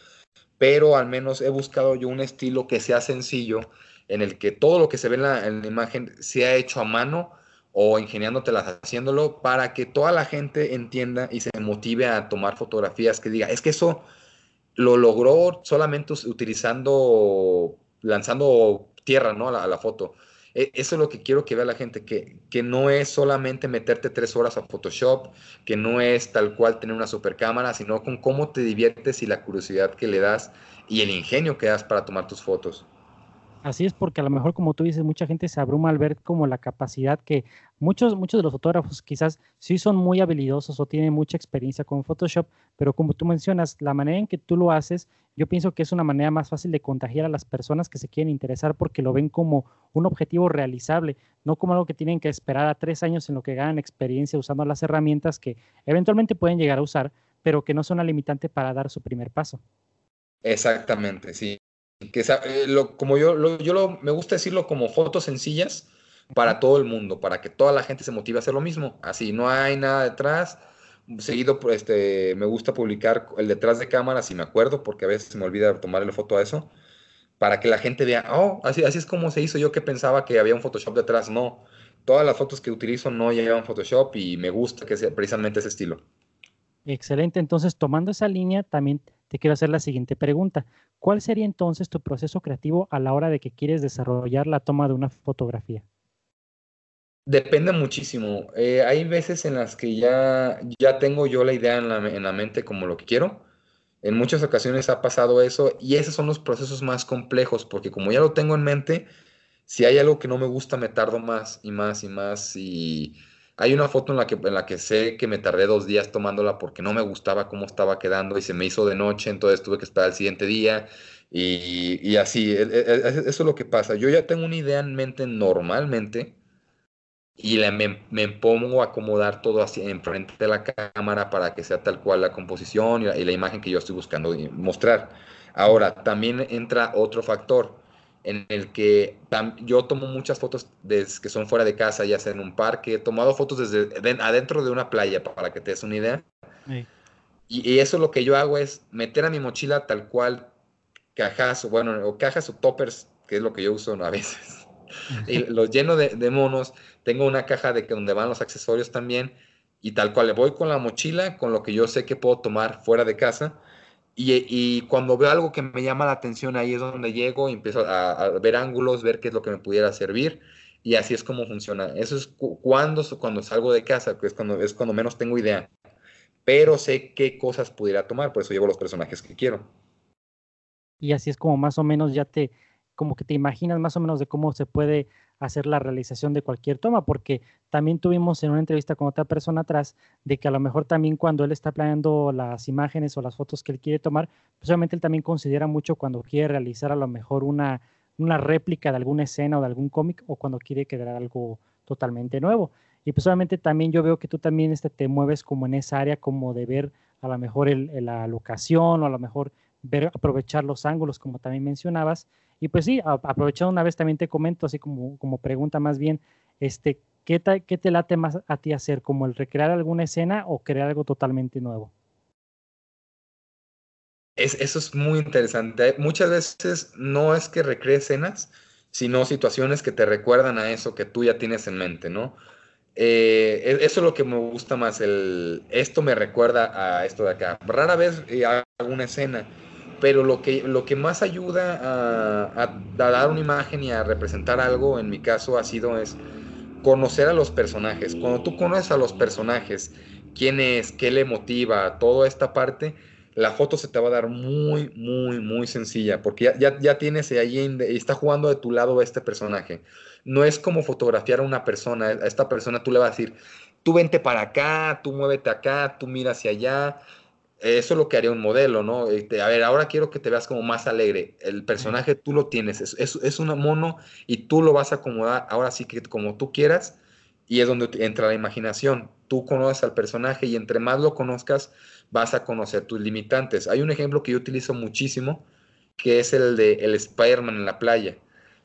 pero al menos he buscado yo un estilo que sea sencillo, en el que todo lo que se ve en en la imagen sea hecho a mano o ingeniándotelas haciéndolo para que toda la gente entienda y se motive a tomar fotografías que diga, es que eso lo logró solamente utilizando, lanzando tierra, ¿no? A la, foto. e, eso es lo que quiero que vea la gente, que, que no es solamente meterte tres horas a Photoshop, que no es tal cual tener una super cámara, sino con cómo te diviertes y la curiosidad que le das y el ingenio que das para tomar tus fotos. Así es, porque a lo mejor, como tú dices, mucha gente se abruma al ver como la capacidad que muchos, muchos de los fotógrafos quizás sí son muy habilidosos o tienen mucha experiencia con Photoshop, pero como tú mencionas, la manera en que tú lo haces, yo pienso que es una manera más fácil de contagiar a las personas que se quieren interesar porque lo ven como un objetivo realizable, no como algo que tienen que esperar a tres años en lo que ganan experiencia usando las herramientas que eventualmente pueden llegar a usar, pero que no son una limitante para dar su primer paso. Exactamente, sí que eh, lo, como yo, yo lo, me gusta decirlo como fotos sencillas para todo el mundo, para que toda la gente se motive a hacer lo mismo. Así, no hay nada detrás. Seguido, pues, este, me gusta publicar el detrás de cámara, si me acuerdo, porque a veces me olvida tomarle foto a eso, para que la gente vea, oh, así, así es como se hizo. Yo que pensaba que había un Photoshop detrás. No, todas las fotos que utilizo no llevan Photoshop y me gusta que sea precisamente ese estilo. Excelente, entonces tomando esa línea, también te quiero hacer la siguiente pregunta. ¿Cuál sería entonces tu proceso creativo a la hora de que quieres desarrollar la toma de una fotografía? Depende muchísimo. Eh, hay veces en las que ya, ya tengo yo la idea en la, en la mente como lo que quiero. En muchas ocasiones ha pasado eso y esos son los procesos más complejos porque como ya lo tengo en mente, si hay algo que no me gusta me tardo más y más y más y hay una foto en la que, en la que sé que me tardé dos días tomándola porque no me gustaba cómo estaba quedando y se me hizo de noche, entonces tuve que esperar el siguiente día y, así, e, e, e, eso es lo que pasa. Yo ya tengo una idea en mente normalmente y me, me, pongo a acomodar todo así enfrente de la cámara para que sea tal cual la composición la, y la imagen que yo estoy buscando mostrar. Ahora, también entra otro factor en el que yo tomo muchas fotos desde que son fuera de casa, ya sea en un parque, he tomado fotos desde adentro de una playa, para que te des una idea. Y, eso lo que yo hago es meter a mi mochila tal cual cajas, bueno, o cajas o toppers, que es lo que yo uso a veces. y los lleno de, de, monos, tengo una caja de que donde van los accesorios también, y tal cual le voy con la mochila, con lo que yo sé que puedo tomar fuera de casa, y, cuando veo algo que me llama la atención, ahí es donde llego y empiezo a, ver ángulos, ver qué es lo que me pudiera servir. Y así es como funciona. Eso es cuando, cuando salgo de casa, que es cuando, es cuando menos tengo idea. Pero sé qué cosas pudiera tomar, por eso llevo los personajes que quiero. Y así es como más o menos ya te, como que te imaginas más o menos de cómo se puede hacer la realización de cualquier toma, porque también tuvimos en una entrevista con otra persona atrás de que a lo mejor también cuando él está planeando las imágenes o las fotos que él quiere tomar, pues obviamente él también considera mucho cuando quiere realizar a lo mejor una, una réplica de alguna escena o de algún cómic o cuando quiere crear algo totalmente nuevo. Y pues obviamente también yo veo que tú también este, te mueves como en esa área como de ver a lo mejor la locación o a lo mejor ver, aprovechar los ángulos como también mencionabas y pues sí, aprovechando una vez también te comento, así como, como pregunta más bien, este, ¿qué, ¿qué te late más a ti hacer? ¿Como el recrear alguna escena o crear algo totalmente nuevo? Es, eso es muy interesante. Muchas veces no es que recree escenas, sino situaciones que te recuerdan a eso que tú ya tienes en mente, ¿no? Eh, e, eso es lo que me gusta más, el, esto me recuerda a esto de acá. Rara vez eh, hago una escena pero lo que, lo que más ayuda a, dar una imagen y a representar algo, en mi caso, ha sido es conocer a los personajes. Cuando tú conoces a los personajes, quién es, qué le motiva, toda esta parte, la foto se te va a dar muy, muy, muy sencilla, porque ya, ya, ya tienes ahí, está jugando de tu lado este personaje. No es como fotografiar a una persona, a esta persona tú le vas a decir, tú vente para acá, tú muévete acá, tú mira hacia allá, eso es lo que haría un modelo, ¿no? Este, a ver, ahora quiero que te veas como más alegre. El personaje tú lo tienes, es, es, es un mono y tú lo vas a acomodar ahora sí que como tú quieras y es donde entra la imaginación. Tú conoces al personaje y entre más lo conozcas, vas a conocer tus limitantes. Hay un ejemplo que yo utilizo muchísimo, que es el de el Spider-Man en la playa.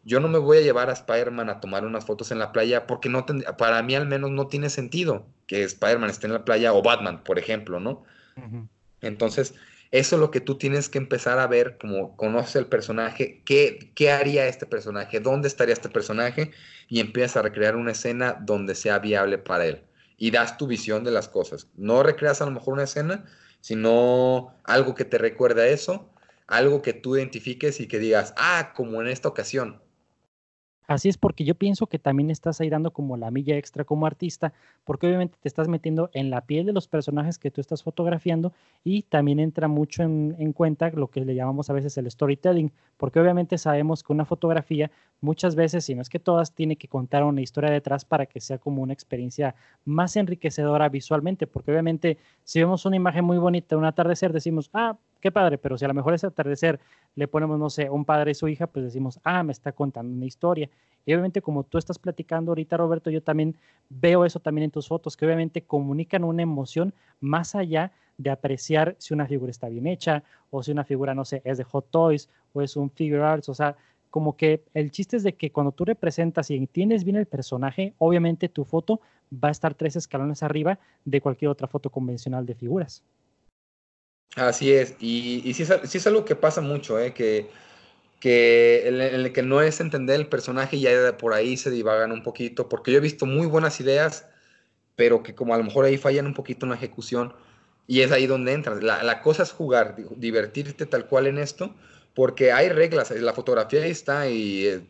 Yo no me voy a llevar a Spider-Man a tomar unas fotos en la playa porque no para mí al menos no tiene sentido que Spider-Man esté en la playa o Batman, por ejemplo, ¿no? Entonces, eso es lo que tú tienes que empezar a ver, como conoces el personaje, qué, qué haría este personaje, dónde estaría este personaje, y empiezas a recrear una escena donde sea viable para él. Y das tu visión de las cosas. No recreas a lo mejor una escena, sino algo que te recuerde a eso, algo que tú identifiques y que digas, ah, como en esta ocasión. Así es porque yo pienso que también estás ahí dando como la milla extra como artista, porque obviamente te estás metiendo en la piel de los personajes que tú estás fotografiando y también entra mucho en, en, cuenta lo que le llamamos a veces el storytelling, porque obviamente sabemos que una fotografía muchas veces, si no es que todas, tiene que contar una historia detrás para que sea como una experiencia más enriquecedora visualmente, porque obviamente si vemos una imagen muy bonita, un atardecer, decimos, ah, padre, pero si a lo mejor ese atardecer le ponemos, no sé, un padre y su hija, pues decimos, ah, me está contando una historia. Y obviamente como tú estás platicando ahorita, Roberto, yo también veo eso también en tus fotos, que obviamente comunican una emoción más allá de apreciar si una figura está bien hecha o si una figura, no sé, es de Hot Toys o es un figure arts, o sea, como que el chiste es de que cuando tú representas y entiendes bien el personaje, obviamente tu foto va a estar tres escalones arriba de cualquier otra foto convencional de figuras. Así es, y, y sí, es, algo que pasa mucho, ¿eh? que, que en el que no es entender el personaje y ya por ahí se divagan un poquito, porque yo he visto muy buenas ideas, pero que como a lo mejor ahí fallan un poquito en la ejecución, y es ahí donde entras. La, la cosa es jugar, divertirte tal cual en esto, porque hay reglas, la fotografía ahí está y eh,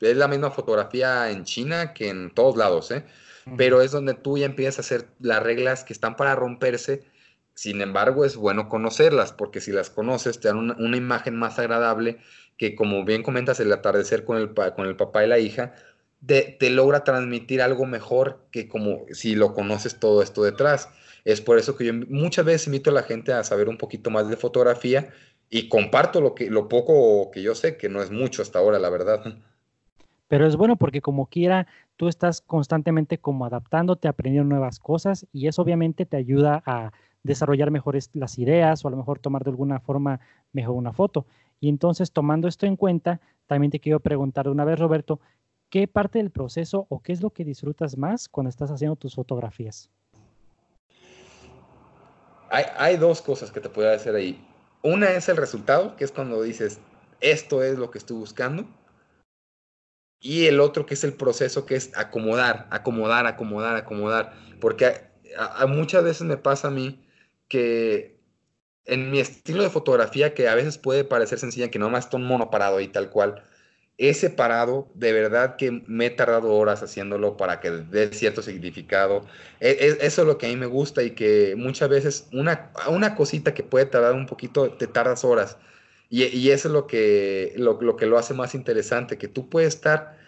es la misma fotografía en China que en todos lados, ¿eh? Pero es donde tú ya empiezas a hacer las reglas que están para romperse sin embargo, es bueno conocerlas, porque si las conoces, te dan una, imagen más agradable que, como bien comentas, el atardecer con el, con el papá y la hija, te, logra transmitir algo mejor que como si lo conoces todo esto detrás. Es por eso que yo muchas veces invito a la gente a saber un poquito más de fotografía y comparto lo, que, lo poco que yo sé, que no es mucho hasta ahora, la verdad. Pero es bueno porque como quiera, tú estás constantemente como adaptándote, aprendiendo nuevas cosas y eso obviamente te ayuda a desarrollar mejores las ideas o a lo mejor tomar de alguna forma mejor una foto. Y entonces, tomando esto en cuenta, también te quiero preguntar de una vez, Roberto, ¿qué parte del proceso o qué es lo que disfrutas más cuando estás haciendo tus fotografías? Hay, hay dos cosas que te puedo decir ahí. Una es el resultado, que es cuando dices, esto es lo que estoy buscando. Y el otro que es el proceso, que es acomodar, acomodar, acomodar, acomodar. Porque a, muchas veces me pasa a mí que en mi estilo de fotografía, que a veces puede parecer sencilla, que nomás está un mono parado y tal cual, ese parado, de verdad que me he tardado horas haciéndolo para que dé cierto significado. E, e, eso es lo que a mí me gusta y que muchas veces una, una cosita que puede tardar un poquito, te tardas horas. Y, eso es lo que, lo, lo que lo hace más interesante, que tú puedes estar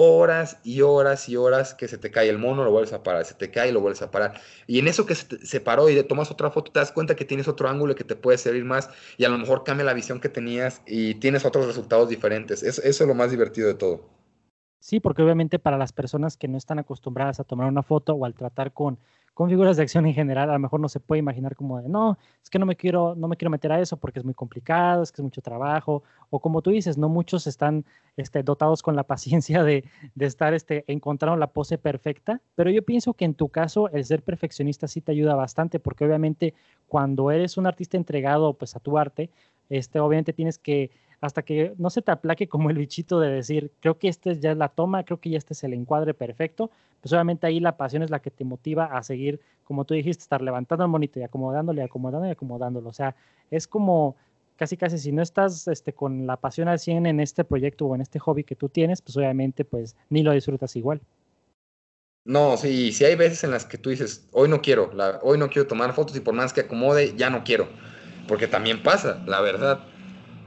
horas y horas y horas que se te cae el mono, lo vuelves a parar, se te cae y lo vuelves a parar. Y en eso que se, paró y tomas otra foto, te das cuenta que tienes otro ángulo que te puede servir más y a lo mejor cambia la visión que tenías y tienes otros resultados diferentes. Eso es lo más divertido de todo. Sí, porque obviamente para las personas que no están acostumbradas a tomar una foto o al tratar con con figuras de acción en general, a lo mejor no se puede imaginar como de, no, es que no me quiero, no me quiero meter a eso porque es muy complicado, es que es mucho trabajo, o como tú dices, no muchos están este, dotados con la paciencia de, de estar este, encontrando la pose perfecta, pero yo pienso que en tu caso el ser perfeccionista sí te ayuda bastante, porque obviamente cuando eres un artista entregado pues a tu arte, este, obviamente tienes que hasta que no se te aplaque como el bichito de decir, creo que esta ya es la toma, creo que ya este es el encuadre perfecto, pues obviamente ahí la pasión es la que te motiva a seguir, como tú dijiste, estar levantando el monito y acomodándolo y acomodándolo y acomodándolo. O sea, es como casi casi si no estás este, con la pasión al 100 en este proyecto o en este hobby que tú tienes, pues obviamente pues ni lo disfrutas igual. No, sí, sí hay veces en las que tú dices, hoy no quiero, hoy no quiero tomar fotos y por más que acomode, ya no quiero, porque también pasa, la verdad.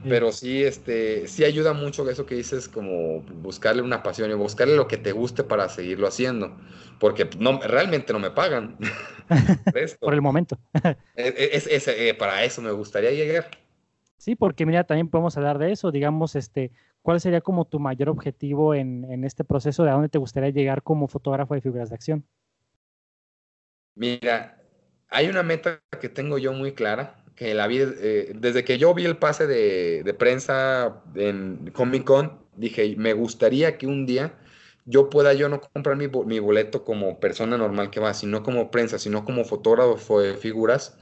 Pero sí, este, sí ayuda mucho eso que dices, como buscarle una pasión y buscarle lo que te guste para seguirlo haciendo. Porque no, realmente no me pagan. Por el momento. E, e, es, eh, para eso me gustaría llegar. Sí, porque mira, también podemos hablar de eso. Digamos, este, ¿cuál sería como tu mayor objetivo en, en este proceso? ¿De a dónde te gustaría llegar como fotógrafo de figuras de acción? Mira, hay una meta que tengo yo muy clara que la vi, eh, desde que yo vi el pase de, prensa en Comic Con, dije, me gustaría que un día yo pueda yo no comprar mi, boleto como persona normal que va, sino como prensa, sino como fotógrafo de figuras,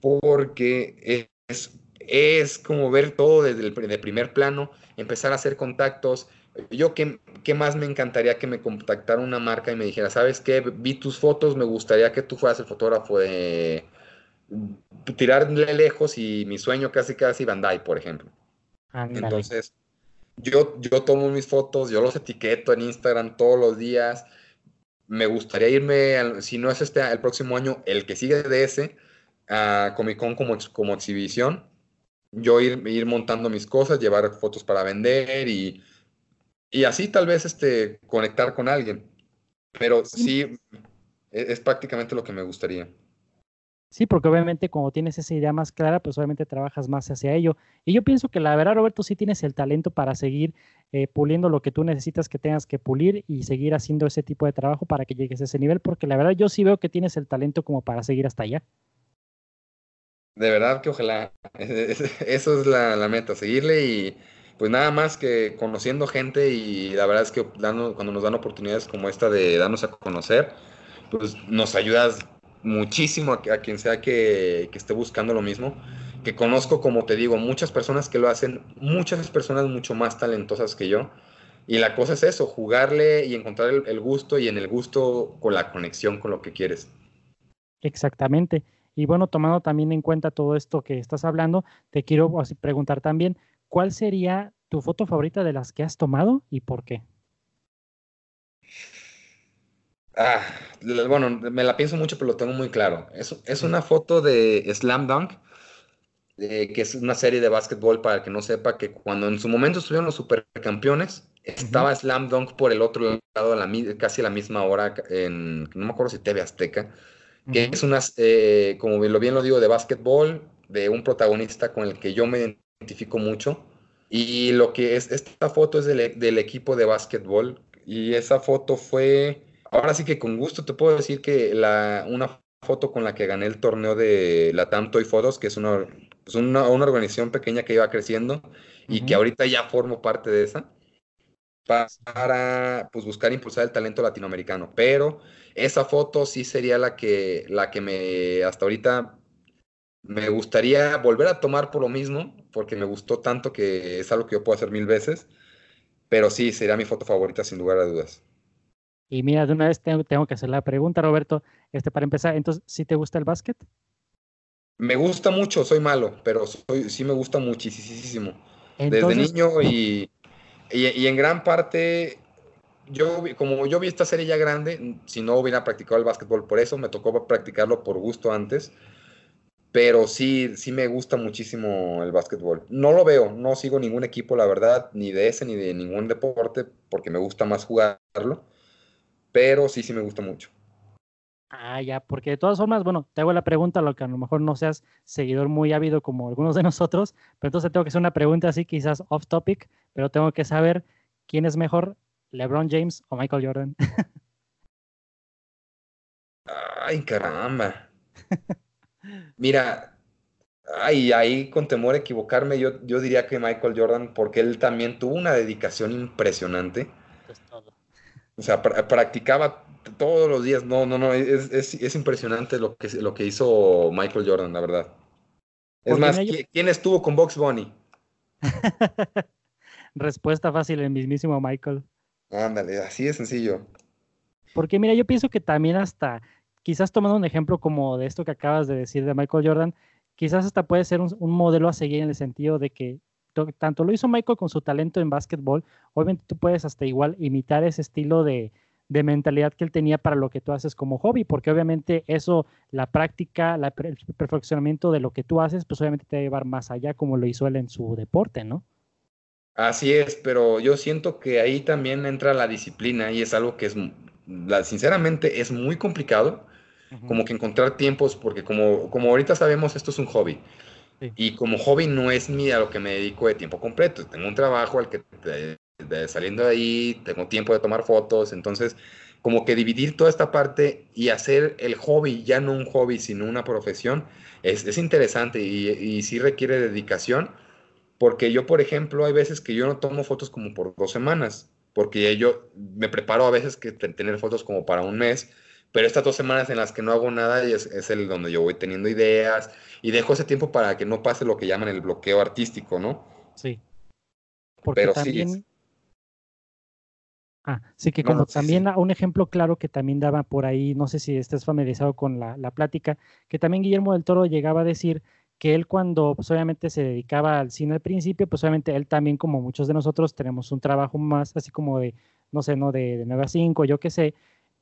porque es, es como ver todo desde el de primer plano, empezar a hacer contactos. Yo, ¿qué, ¿qué más me encantaría que me contactara una marca y me dijera, ¿sabes qué? Vi tus fotos, me gustaría que tú fueras el fotógrafo de tirarle lejos y mi sueño casi casi Bandai, por ejemplo. Entonces, yo, yo tomo mis fotos, yo los etiqueto en Instagram todos los días. Me gustaría irme, si no es este el próximo año, el que sigue de ese, a Comic Con como, como exhibición. Yo ir, ir montando mis cosas, llevar fotos para vender y, y así tal vez este, conectar con alguien. Pero sí, e, es prácticamente lo que me gustaría. Sí, porque obviamente como tienes esa idea más clara, pues obviamente trabajas más hacia ello. Y yo pienso que la verdad, Roberto, sí tienes el talento para seguir eh, puliendo lo que tú necesitas que tengas que pulir y seguir haciendo ese tipo de trabajo para que llegues a ese nivel, porque la verdad yo sí veo que tienes el talento como para seguir hasta allá. De verdad que ojalá, eso es la, la meta, seguirle y pues nada más que conociendo gente y la verdad es que cuando nos dan oportunidades como esta de darnos a conocer, pues nos ayudas muchísimo a, quien sea que, esté buscando lo mismo, que conozco, como te digo, muchas personas que lo hacen, muchas personas mucho más talentosas que yo. Y la cosa es eso, jugarle y encontrar el, gusto y en el gusto con la conexión con lo que quieres. Exactamente. Y bueno, tomando también en cuenta todo esto que estás hablando, te quiero preguntar también, ¿cuál sería tu foto favorita de las que has tomado y por qué? Ah, bueno, me la pienso mucho, pero lo tengo muy claro. Es, es una foto de Slam Dunk, que es una serie de básquetbol para el que no sepa que cuando en su momento estuvieron los supercampeones, estaba Slam Dunk por el otro lado, a la, casi a la misma hora, en, no me acuerdo si TV Azteca, que es una, eh, como lo bien lo digo, de básquetbol, de un protagonista con el que yo me identifico mucho. Y lo que es, esta foto es del, del equipo de básquetbol, y esa foto fue Ahora sí que con gusto te puedo decir que la, una foto con la que gané el torneo de la Tam Toy Photos, que es una, pues una, organización pequeña que iba creciendo y que ahorita ya formo parte de esa, para pues, buscar impulsar el talento latinoamericano. Pero esa foto sí sería la que, la que me, hasta ahorita, me gustaría volver a tomar por lo mismo, porque me gustó tanto que es algo que yo puedo hacer mil veces. Pero sí, sería mi foto favorita sin lugar a dudas. Y mira, de una vez tengo, que hacer la pregunta, Roberto, este, para empezar, entonces, ¿sí te gusta el básquet? Me gusta mucho, soy malo, pero soy, sí me gusta muchísimo. Desde niño y, y, en gran parte, yo como yo vi esta serie ya grande, si no hubiera practicado el básquetbol por eso, me tocó practicarlo por gusto antes, pero sí, sí me gusta muchísimo el básquetbol. No lo veo, no sigo ningún equipo, la verdad, ni de ese ni de ningún deporte, porque me gusta más jugarlo pero sí, sí me gusta mucho. Ah, ya, porque de todas formas, bueno, te hago la pregunta, lo que a lo mejor no seas seguidor muy ávido como algunos de nosotros, pero entonces tengo que hacer una pregunta así, quizás off topic, pero tengo que saber quién es mejor, LeBron James o Michael Jordan. Ay, caramba. Mira, ay, ahí con temor a equivocarme, yo, yo diría que Michael Jordan, porque él también tuvo una dedicación impresionante. Es todo. O sea, practicaba todos los días. No, no, no. Es, impresionante lo que, lo que hizo Michael Jordan, la verdad. Es más, ¿quién estuvo con Box Bunny? Respuesta fácil, el mismísimo Michael. Ándale, así de sencillo. Porque mira, yo pienso que también hasta, quizás tomando un ejemplo como de esto que acabas de decir de Michael Jordan, quizás hasta puede ser un, un modelo a seguir en el sentido de que tanto lo hizo Michael con su talento en básquetbol, obviamente tú puedes hasta igual imitar ese estilo de, mentalidad que él tenía para lo que tú haces como hobby, porque obviamente eso, la práctica, el perfeccionamiento de lo que tú haces, pues obviamente te va a llevar más allá como lo hizo él en su deporte, ¿no? Así es, pero yo siento que ahí también entra la disciplina y es algo que es, sinceramente, es muy complicado, como que encontrar tiempos, porque como, como ahorita sabemos, esto es un hobby. Y como hobby no es ni a lo que me dedico de tiempo completo. Tengo un trabajo al que saliendo de ahí, tengo tiempo de tomar fotos, entonces como que dividir toda esta parte y hacer el hobby, ya no un hobby, sino una profesión, es, es interesante y, y, sí requiere dedicación, porque yo, por ejemplo, hay veces que yo no tomo fotos como por dos semanas, porque yo me preparo a veces que tener fotos como para un mes, pero estas dos semanas en las que no hago nada es, es el donde yo voy teniendo ideas y dejo ese tiempo para que no pase lo que llaman el bloqueo artístico, ¿no? Sí. Porque Pero también... sí. Ah, sí que como también un ejemplo claro que también daba por ahí, no sé si estés familiarizado con la, la, plática, que también Guillermo del Toro llegaba a decir que él cuando pues, obviamente se dedicaba al cine al principio, pues obviamente él también como muchos de nosotros tenemos un trabajo más así como de, no sé, no de, de 9 a 5, yo qué sé,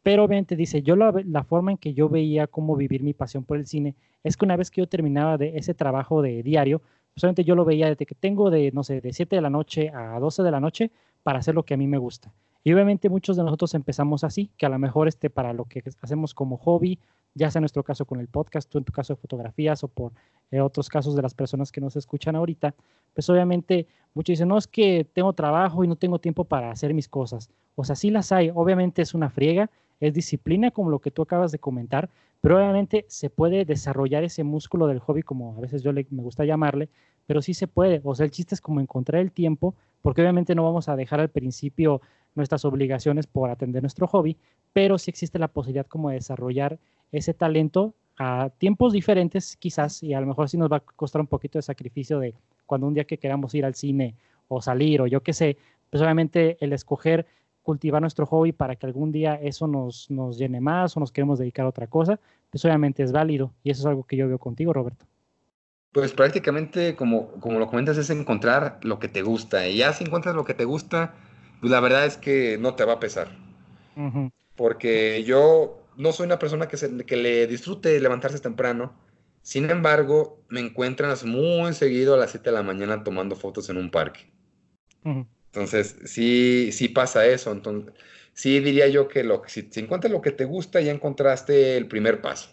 pero obviamente dice, yo la, la, forma en que yo veía cómo vivir mi pasión por el cine es que una vez que yo terminaba de ese trabajo de diario, pues obviamente yo lo veía desde que tengo de, no sé, de 7 de la noche a 12 de la noche para hacer lo que a mí me gusta. Y obviamente muchos de nosotros empezamos así, que a lo mejor este, para lo que hacemos como hobby, ya sea en nuestro caso con el podcast, tú en tu caso de fotografías o por eh, otros casos de las personas que nos escuchan ahorita, pues obviamente muchos dicen, no es que tengo trabajo y no tengo tiempo para hacer mis cosas. O sea, sí las hay, obviamente es una friega, es disciplina como lo que tú acabas de comentar, pero obviamente se puede desarrollar ese músculo del hobby, como a veces yo le, me gusta llamarle, pero sí se puede. O sea, el chiste es como encontrar el tiempo, porque obviamente no vamos a dejar al principio nuestras obligaciones por atender nuestro hobby, pero sí existe la posibilidad como de desarrollar ese talento a tiempos diferentes quizás, y a lo mejor sí nos va a costar un poquito de sacrificio de cuando un día que queramos ir al cine o salir o yo qué sé, pues obviamente el escoger cultivar nuestro hobby para que algún día eso nos, nos llene más o nos queremos dedicar a otra cosa, pues obviamente es válido y eso es algo que yo veo contigo, Roberto. Pues prácticamente, como, como lo comentas, es encontrar lo que te gusta. Y ya si encuentras lo que te gusta, pues la verdad es que no te va a pesar. Uh -huh. Porque yo no soy una persona que, se, que le disfrute levantarse temprano. Sin embargo, me encuentras muy seguido a las 7 de la mañana tomando fotos en un parque. Uh -huh. Entonces, sí, sí pasa eso. Entonces, sí diría yo que lo, si, si encuentras lo que te gusta, ya encontraste el primer paso.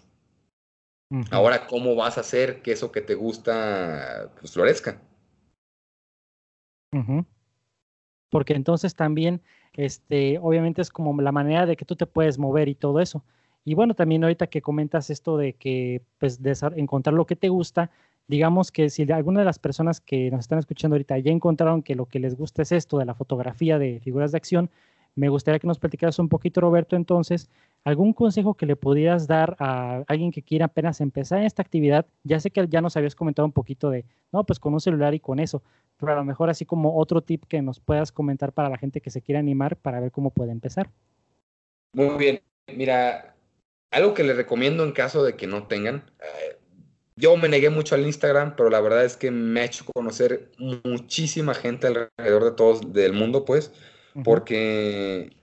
Uh -huh. Ahora, ¿cómo vas a hacer que eso que te gusta pues, florezca? Uh -huh. Porque entonces también, este, obviamente es como la manera de que tú te puedes mover y todo eso. Y bueno, también ahorita que comentas esto de que, pues, de encontrar lo que te gusta, digamos que si alguna de las personas que nos están escuchando ahorita ya encontraron que lo que les gusta es esto de la fotografía de figuras de acción, me gustaría que nos platicaras un poquito, Roberto, entonces, algún consejo que le pudieras dar a alguien que quiera apenas empezar en esta actividad. Ya sé que ya nos habías comentado un poquito de, no, pues con un celular y con eso, pero a lo mejor así como otro tip que nos puedas comentar para la gente que se quiera animar para ver cómo puede empezar. Muy bien, mira, algo que les recomiendo en caso de que no tengan, eh, yo me negué mucho al Instagram, pero la verdad es que me ha hecho conocer muchísima gente alrededor de todos del mundo, pues, uh -huh. porque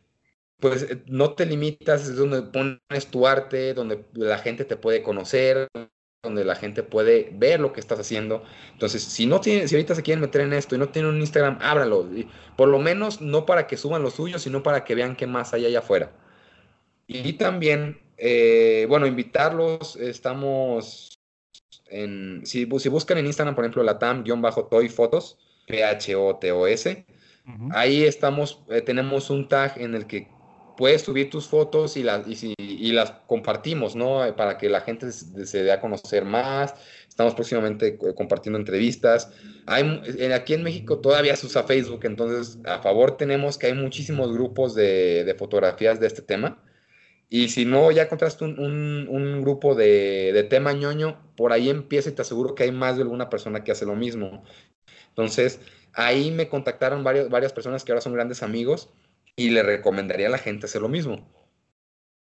pues no te limitas, es donde pones tu arte, donde la gente te puede conocer, donde la gente puede ver lo que estás haciendo. Entonces, si no tienen, si ahorita se quieren meter en esto y no tienen un Instagram, ábralo. Por lo menos no para que suban los suyos, sino para que vean qué más hay allá afuera. Y también, eh, bueno, invitarlos, estamos en, si, si, buscan en Instagram, por ejemplo, latam-toy fotos, P-H-O-T-O-S, uh -huh. ahí estamos, eh, tenemos un tag en el que puedes subir tus fotos y, la, y, si, y, las compartimos, ¿no? Para que la gente se, se, dé a conocer más. Estamos próximamente compartiendo entrevistas. Hay, aquí en México todavía se usa Facebook, entonces a favor tenemos que hay muchísimos grupos de, de fotografías de este tema. Y si no, ya encontraste un, un, grupo de, de, tema ñoño, por ahí empieza y te aseguro que hay más de alguna persona que hace lo mismo. Entonces, ahí me contactaron varias personas que ahora son grandes amigos y le recomendaría a la gente hacer lo mismo.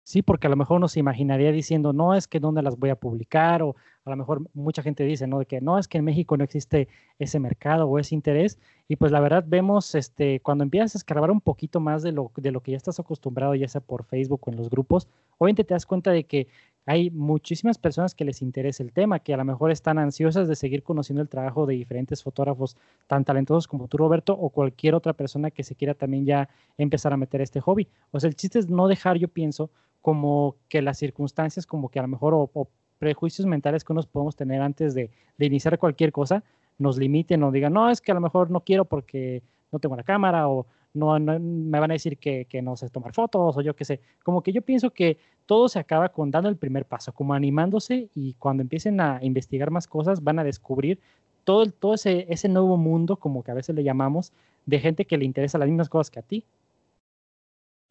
Sí, porque a lo mejor uno se imaginaría diciendo, no, es que dónde las voy a publicar, o a lo mejor mucha gente dice, ¿no? De que no, es que en México no existe ese mercado o ese interés. Y pues la verdad vemos, este, cuando empiezas a escarbar un poquito más de lo, de lo que ya estás acostumbrado, ya sea por Facebook o en los grupos, obviamente te das cuenta de que hay muchísimas personas que les interesa el tema, que a lo mejor están ansiosas de seguir conociendo el trabajo de diferentes fotógrafos tan talentosos como tú, Roberto, o cualquier otra persona que se quiera también ya empezar a meter este hobby. O sea, el chiste es no dejar, yo pienso, como que las circunstancias, como que a lo mejor, prejuicios mentales que nos podemos tener antes de, de, iniciar cualquier cosa, nos limiten o digan, no, es que a lo mejor no quiero porque no tengo la cámara o no, no, me van a decir que, que, no sé tomar fotos o yo qué sé. Como que yo pienso que todo se acaba con dando el primer paso, como animándose y cuando empiecen a investigar más cosas van a descubrir todo, el, todo ese, ese nuevo mundo, como que a veces le llamamos, de gente que le interesa las mismas cosas que a ti.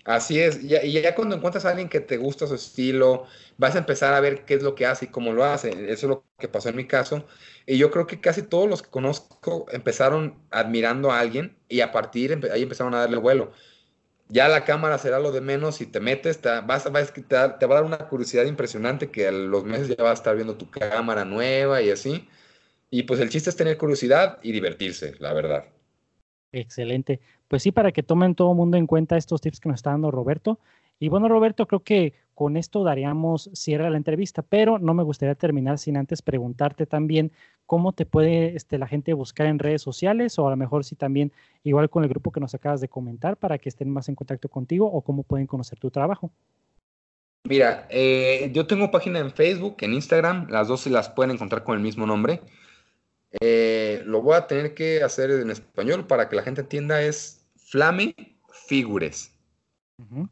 Así es, y ya, cuando encuentras a alguien que te gusta su estilo, vas a empezar a ver qué es lo que hace y cómo lo hace. Eso es lo que pasó en mi caso. Y yo creo que casi todos los que conozco empezaron admirando a alguien y a partir ahí empezaron a darle vuelo. Ya la cámara será lo de menos si te metes, te, vas, vas, te va a dar una curiosidad impresionante que a los meses ya vas a estar viendo tu cámara nueva y así. Y pues el chiste es tener curiosidad y divertirse, la verdad. Excelente. Pues sí, para que tomen todo el mundo en cuenta estos tips que nos está dando Roberto. Y bueno, Roberto, creo que con esto daríamos cierre a la entrevista, pero no me gustaría terminar sin antes preguntarte también cómo te puede este, la gente buscar en redes sociales o a lo mejor si también igual con el grupo que nos acabas de comentar para que estén más en contacto contigo o cómo pueden conocer tu trabajo. Mira, eh, yo tengo página en Facebook, en Instagram, las dos se las pueden encontrar con el mismo nombre. Eh, lo voy a tener que hacer en español para que la gente entienda, es Flame Figures.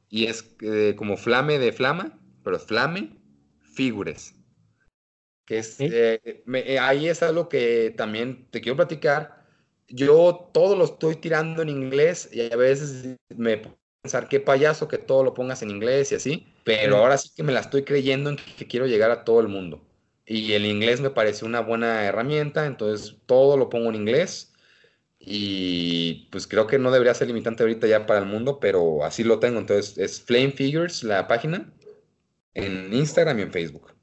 Y es eh, como flame de flama, pero flame figures. Que es, ahí es algo que también te quiero platicar. Yo todo lo estoy tirando en inglés y a veces me pensar qué payaso que todo lo pongas en inglés y así, pero ahora sí que me la estoy creyendo en que, quiero llegar a todo el mundo. Y el inglés me parece una buena herramienta, entonces todo lo pongo en inglés y pues creo que no debería ser limitante ahorita ya para el mundo, pero así lo tengo. Entonces es Flame Figures la página en Instagram y en Facebook.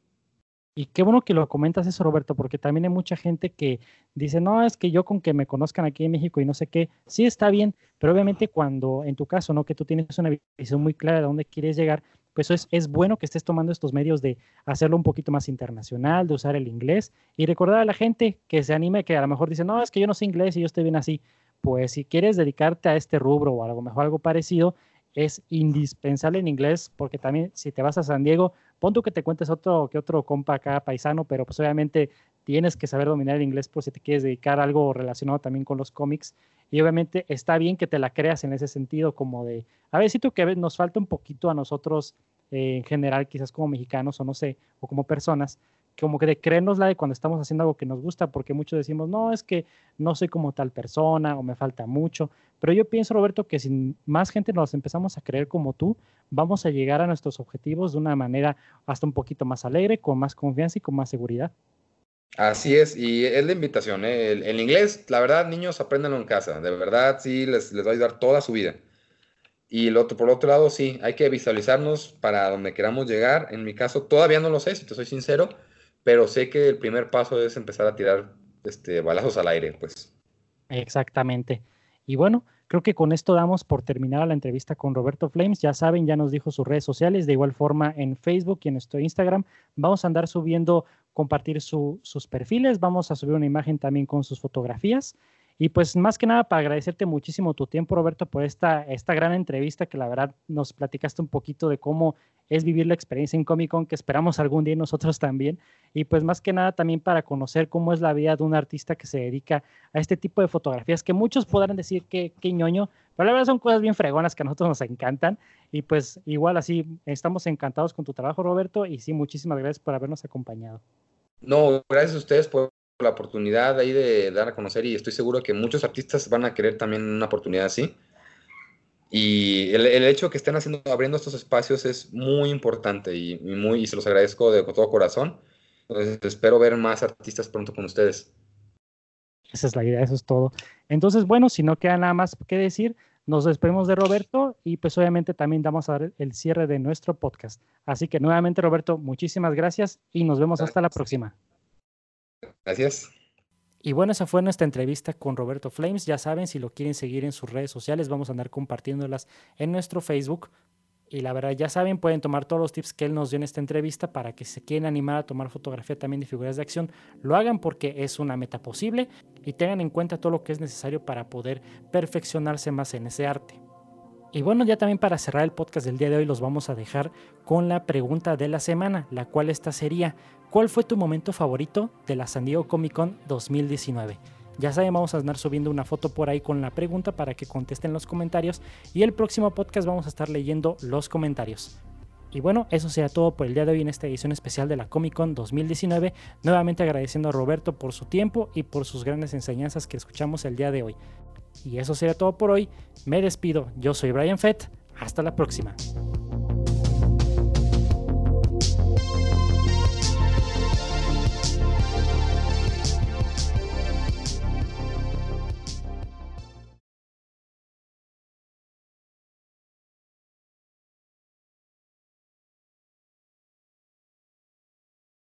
Y qué bueno que lo comentas eso, Roberto, porque también hay mucha gente que dice, no, es que yo con que me conozcan aquí en México y no sé qué, sí está bien, pero obviamente cuando en tu caso, ¿no? Que tú tienes una visión muy clara de dónde quieres llegar, pues es, es bueno que estés tomando estos medios de hacerlo un poquito más internacional, de usar el inglés y recordar a la gente que se anime, que a lo mejor dice, no, es que yo no sé inglés y yo estoy bien así. Pues si quieres dedicarte a este rubro o a lo mejor algo parecido, es indispensable en inglés porque también si te vas a San Diego, pon tú que te cuentes otro que otro compa acá paisano, pero pues obviamente tienes que saber dominar el inglés por si te quieres dedicar a algo relacionado también con los cómics. Y obviamente está bien que te la creas en ese sentido, como de, a ver, siento que nos falta un poquito a nosotros eh, en general, quizás como mexicanos o no sé, o como personas, como que de creernos la de cuando estamos haciendo algo que nos gusta, porque muchos decimos, no, es que no soy como tal persona o me falta mucho. Pero yo pienso, Roberto, que si más gente nos empezamos a creer como tú, vamos a llegar a nuestros objetivos de una manera hasta un poquito más alegre, con más confianza y con más seguridad. Así es, y es la invitación. ¿eh? El, inglés, la verdad, niños, apréndanlo en casa. De verdad, sí, les, les va a ayudar toda su vida. Y el otro, por otro lado, sí, hay que visualizarnos para donde queramos llegar. En mi caso, todavía no lo sé, si te soy sincero, pero sé que el primer paso es empezar a tirar este, balazos al aire, pues. Exactamente. Y bueno, creo que con esto damos por terminada la entrevista con Roberto Flames. Ya saben, ya nos dijo sus redes sociales, de igual forma en Facebook y en nuestro Instagram. Vamos a andar subiendo, compartir sus perfiles, vamos a subir una imagen también con sus fotografías. Y pues más que nada para agradecerte muchísimo tu tiempo, Roberto, por esta, esta gran entrevista que la verdad nos platicaste un poquito de cómo es vivir la experiencia en Comic Con, que esperamos algún día nosotros también. Y pues más que nada también para conocer cómo es la vida de un artista que se dedica a este tipo de fotografías, que muchos podrán decir que, que ñoño, pero la verdad son cosas bien fregonas que a nosotros nos encantan. Y pues igual así, estamos encantados con tu trabajo, Roberto, y sí, muchísimas gracias por habernos acompañado. No, gracias a ustedes por la oportunidad ahí de dar a conocer y estoy seguro que muchos artistas van a querer también una oportunidad así. Y el, el hecho que estén haciendo, abriendo estos espacios es muy importante y, muy, y se los agradezco de todo corazón. Entonces, espero ver más artistas pronto con ustedes. Esa es la idea, eso es todo. Entonces, bueno, si no queda nada más que decir, nos despedimos de Roberto y pues obviamente también damos a dar el cierre de nuestro podcast. Así que nuevamente, Roberto, muchísimas gracias y nos vemos hasta la próxima. Gracias. Y bueno, esa fue nuestra entrevista con Roberto Flames. Ya saben, si lo quieren seguir en sus redes sociales, vamos a andar compartiéndolas en nuestro Facebook. Y la verdad, ya saben, pueden tomar todos los tips que él nos dio en esta entrevista para que se quieren animar a tomar fotografía también de figuras de acción. Lo hagan porque es una meta posible y tengan en cuenta todo lo que es necesario para poder perfeccionarse más en ese arte. Y bueno, ya también para cerrar el podcast del día de hoy los vamos a dejar con la pregunta de la semana, la cual esta sería, ¿cuál fue tu momento favorito de la San Diego Comic Con 2019? Ya saben, vamos a andar subiendo una foto por ahí con la pregunta para que contesten los comentarios y el próximo podcast vamos a estar leyendo los comentarios. Y bueno, eso sería todo por el día de hoy en esta edición especial de la Comic Con 2019. Nuevamente agradeciendo a Roberto por su tiempo y por sus grandes enseñanzas que escuchamos el día de hoy. Y eso sería todo por hoy. Me despido. Yo soy Brian Fett. Hasta la próxima.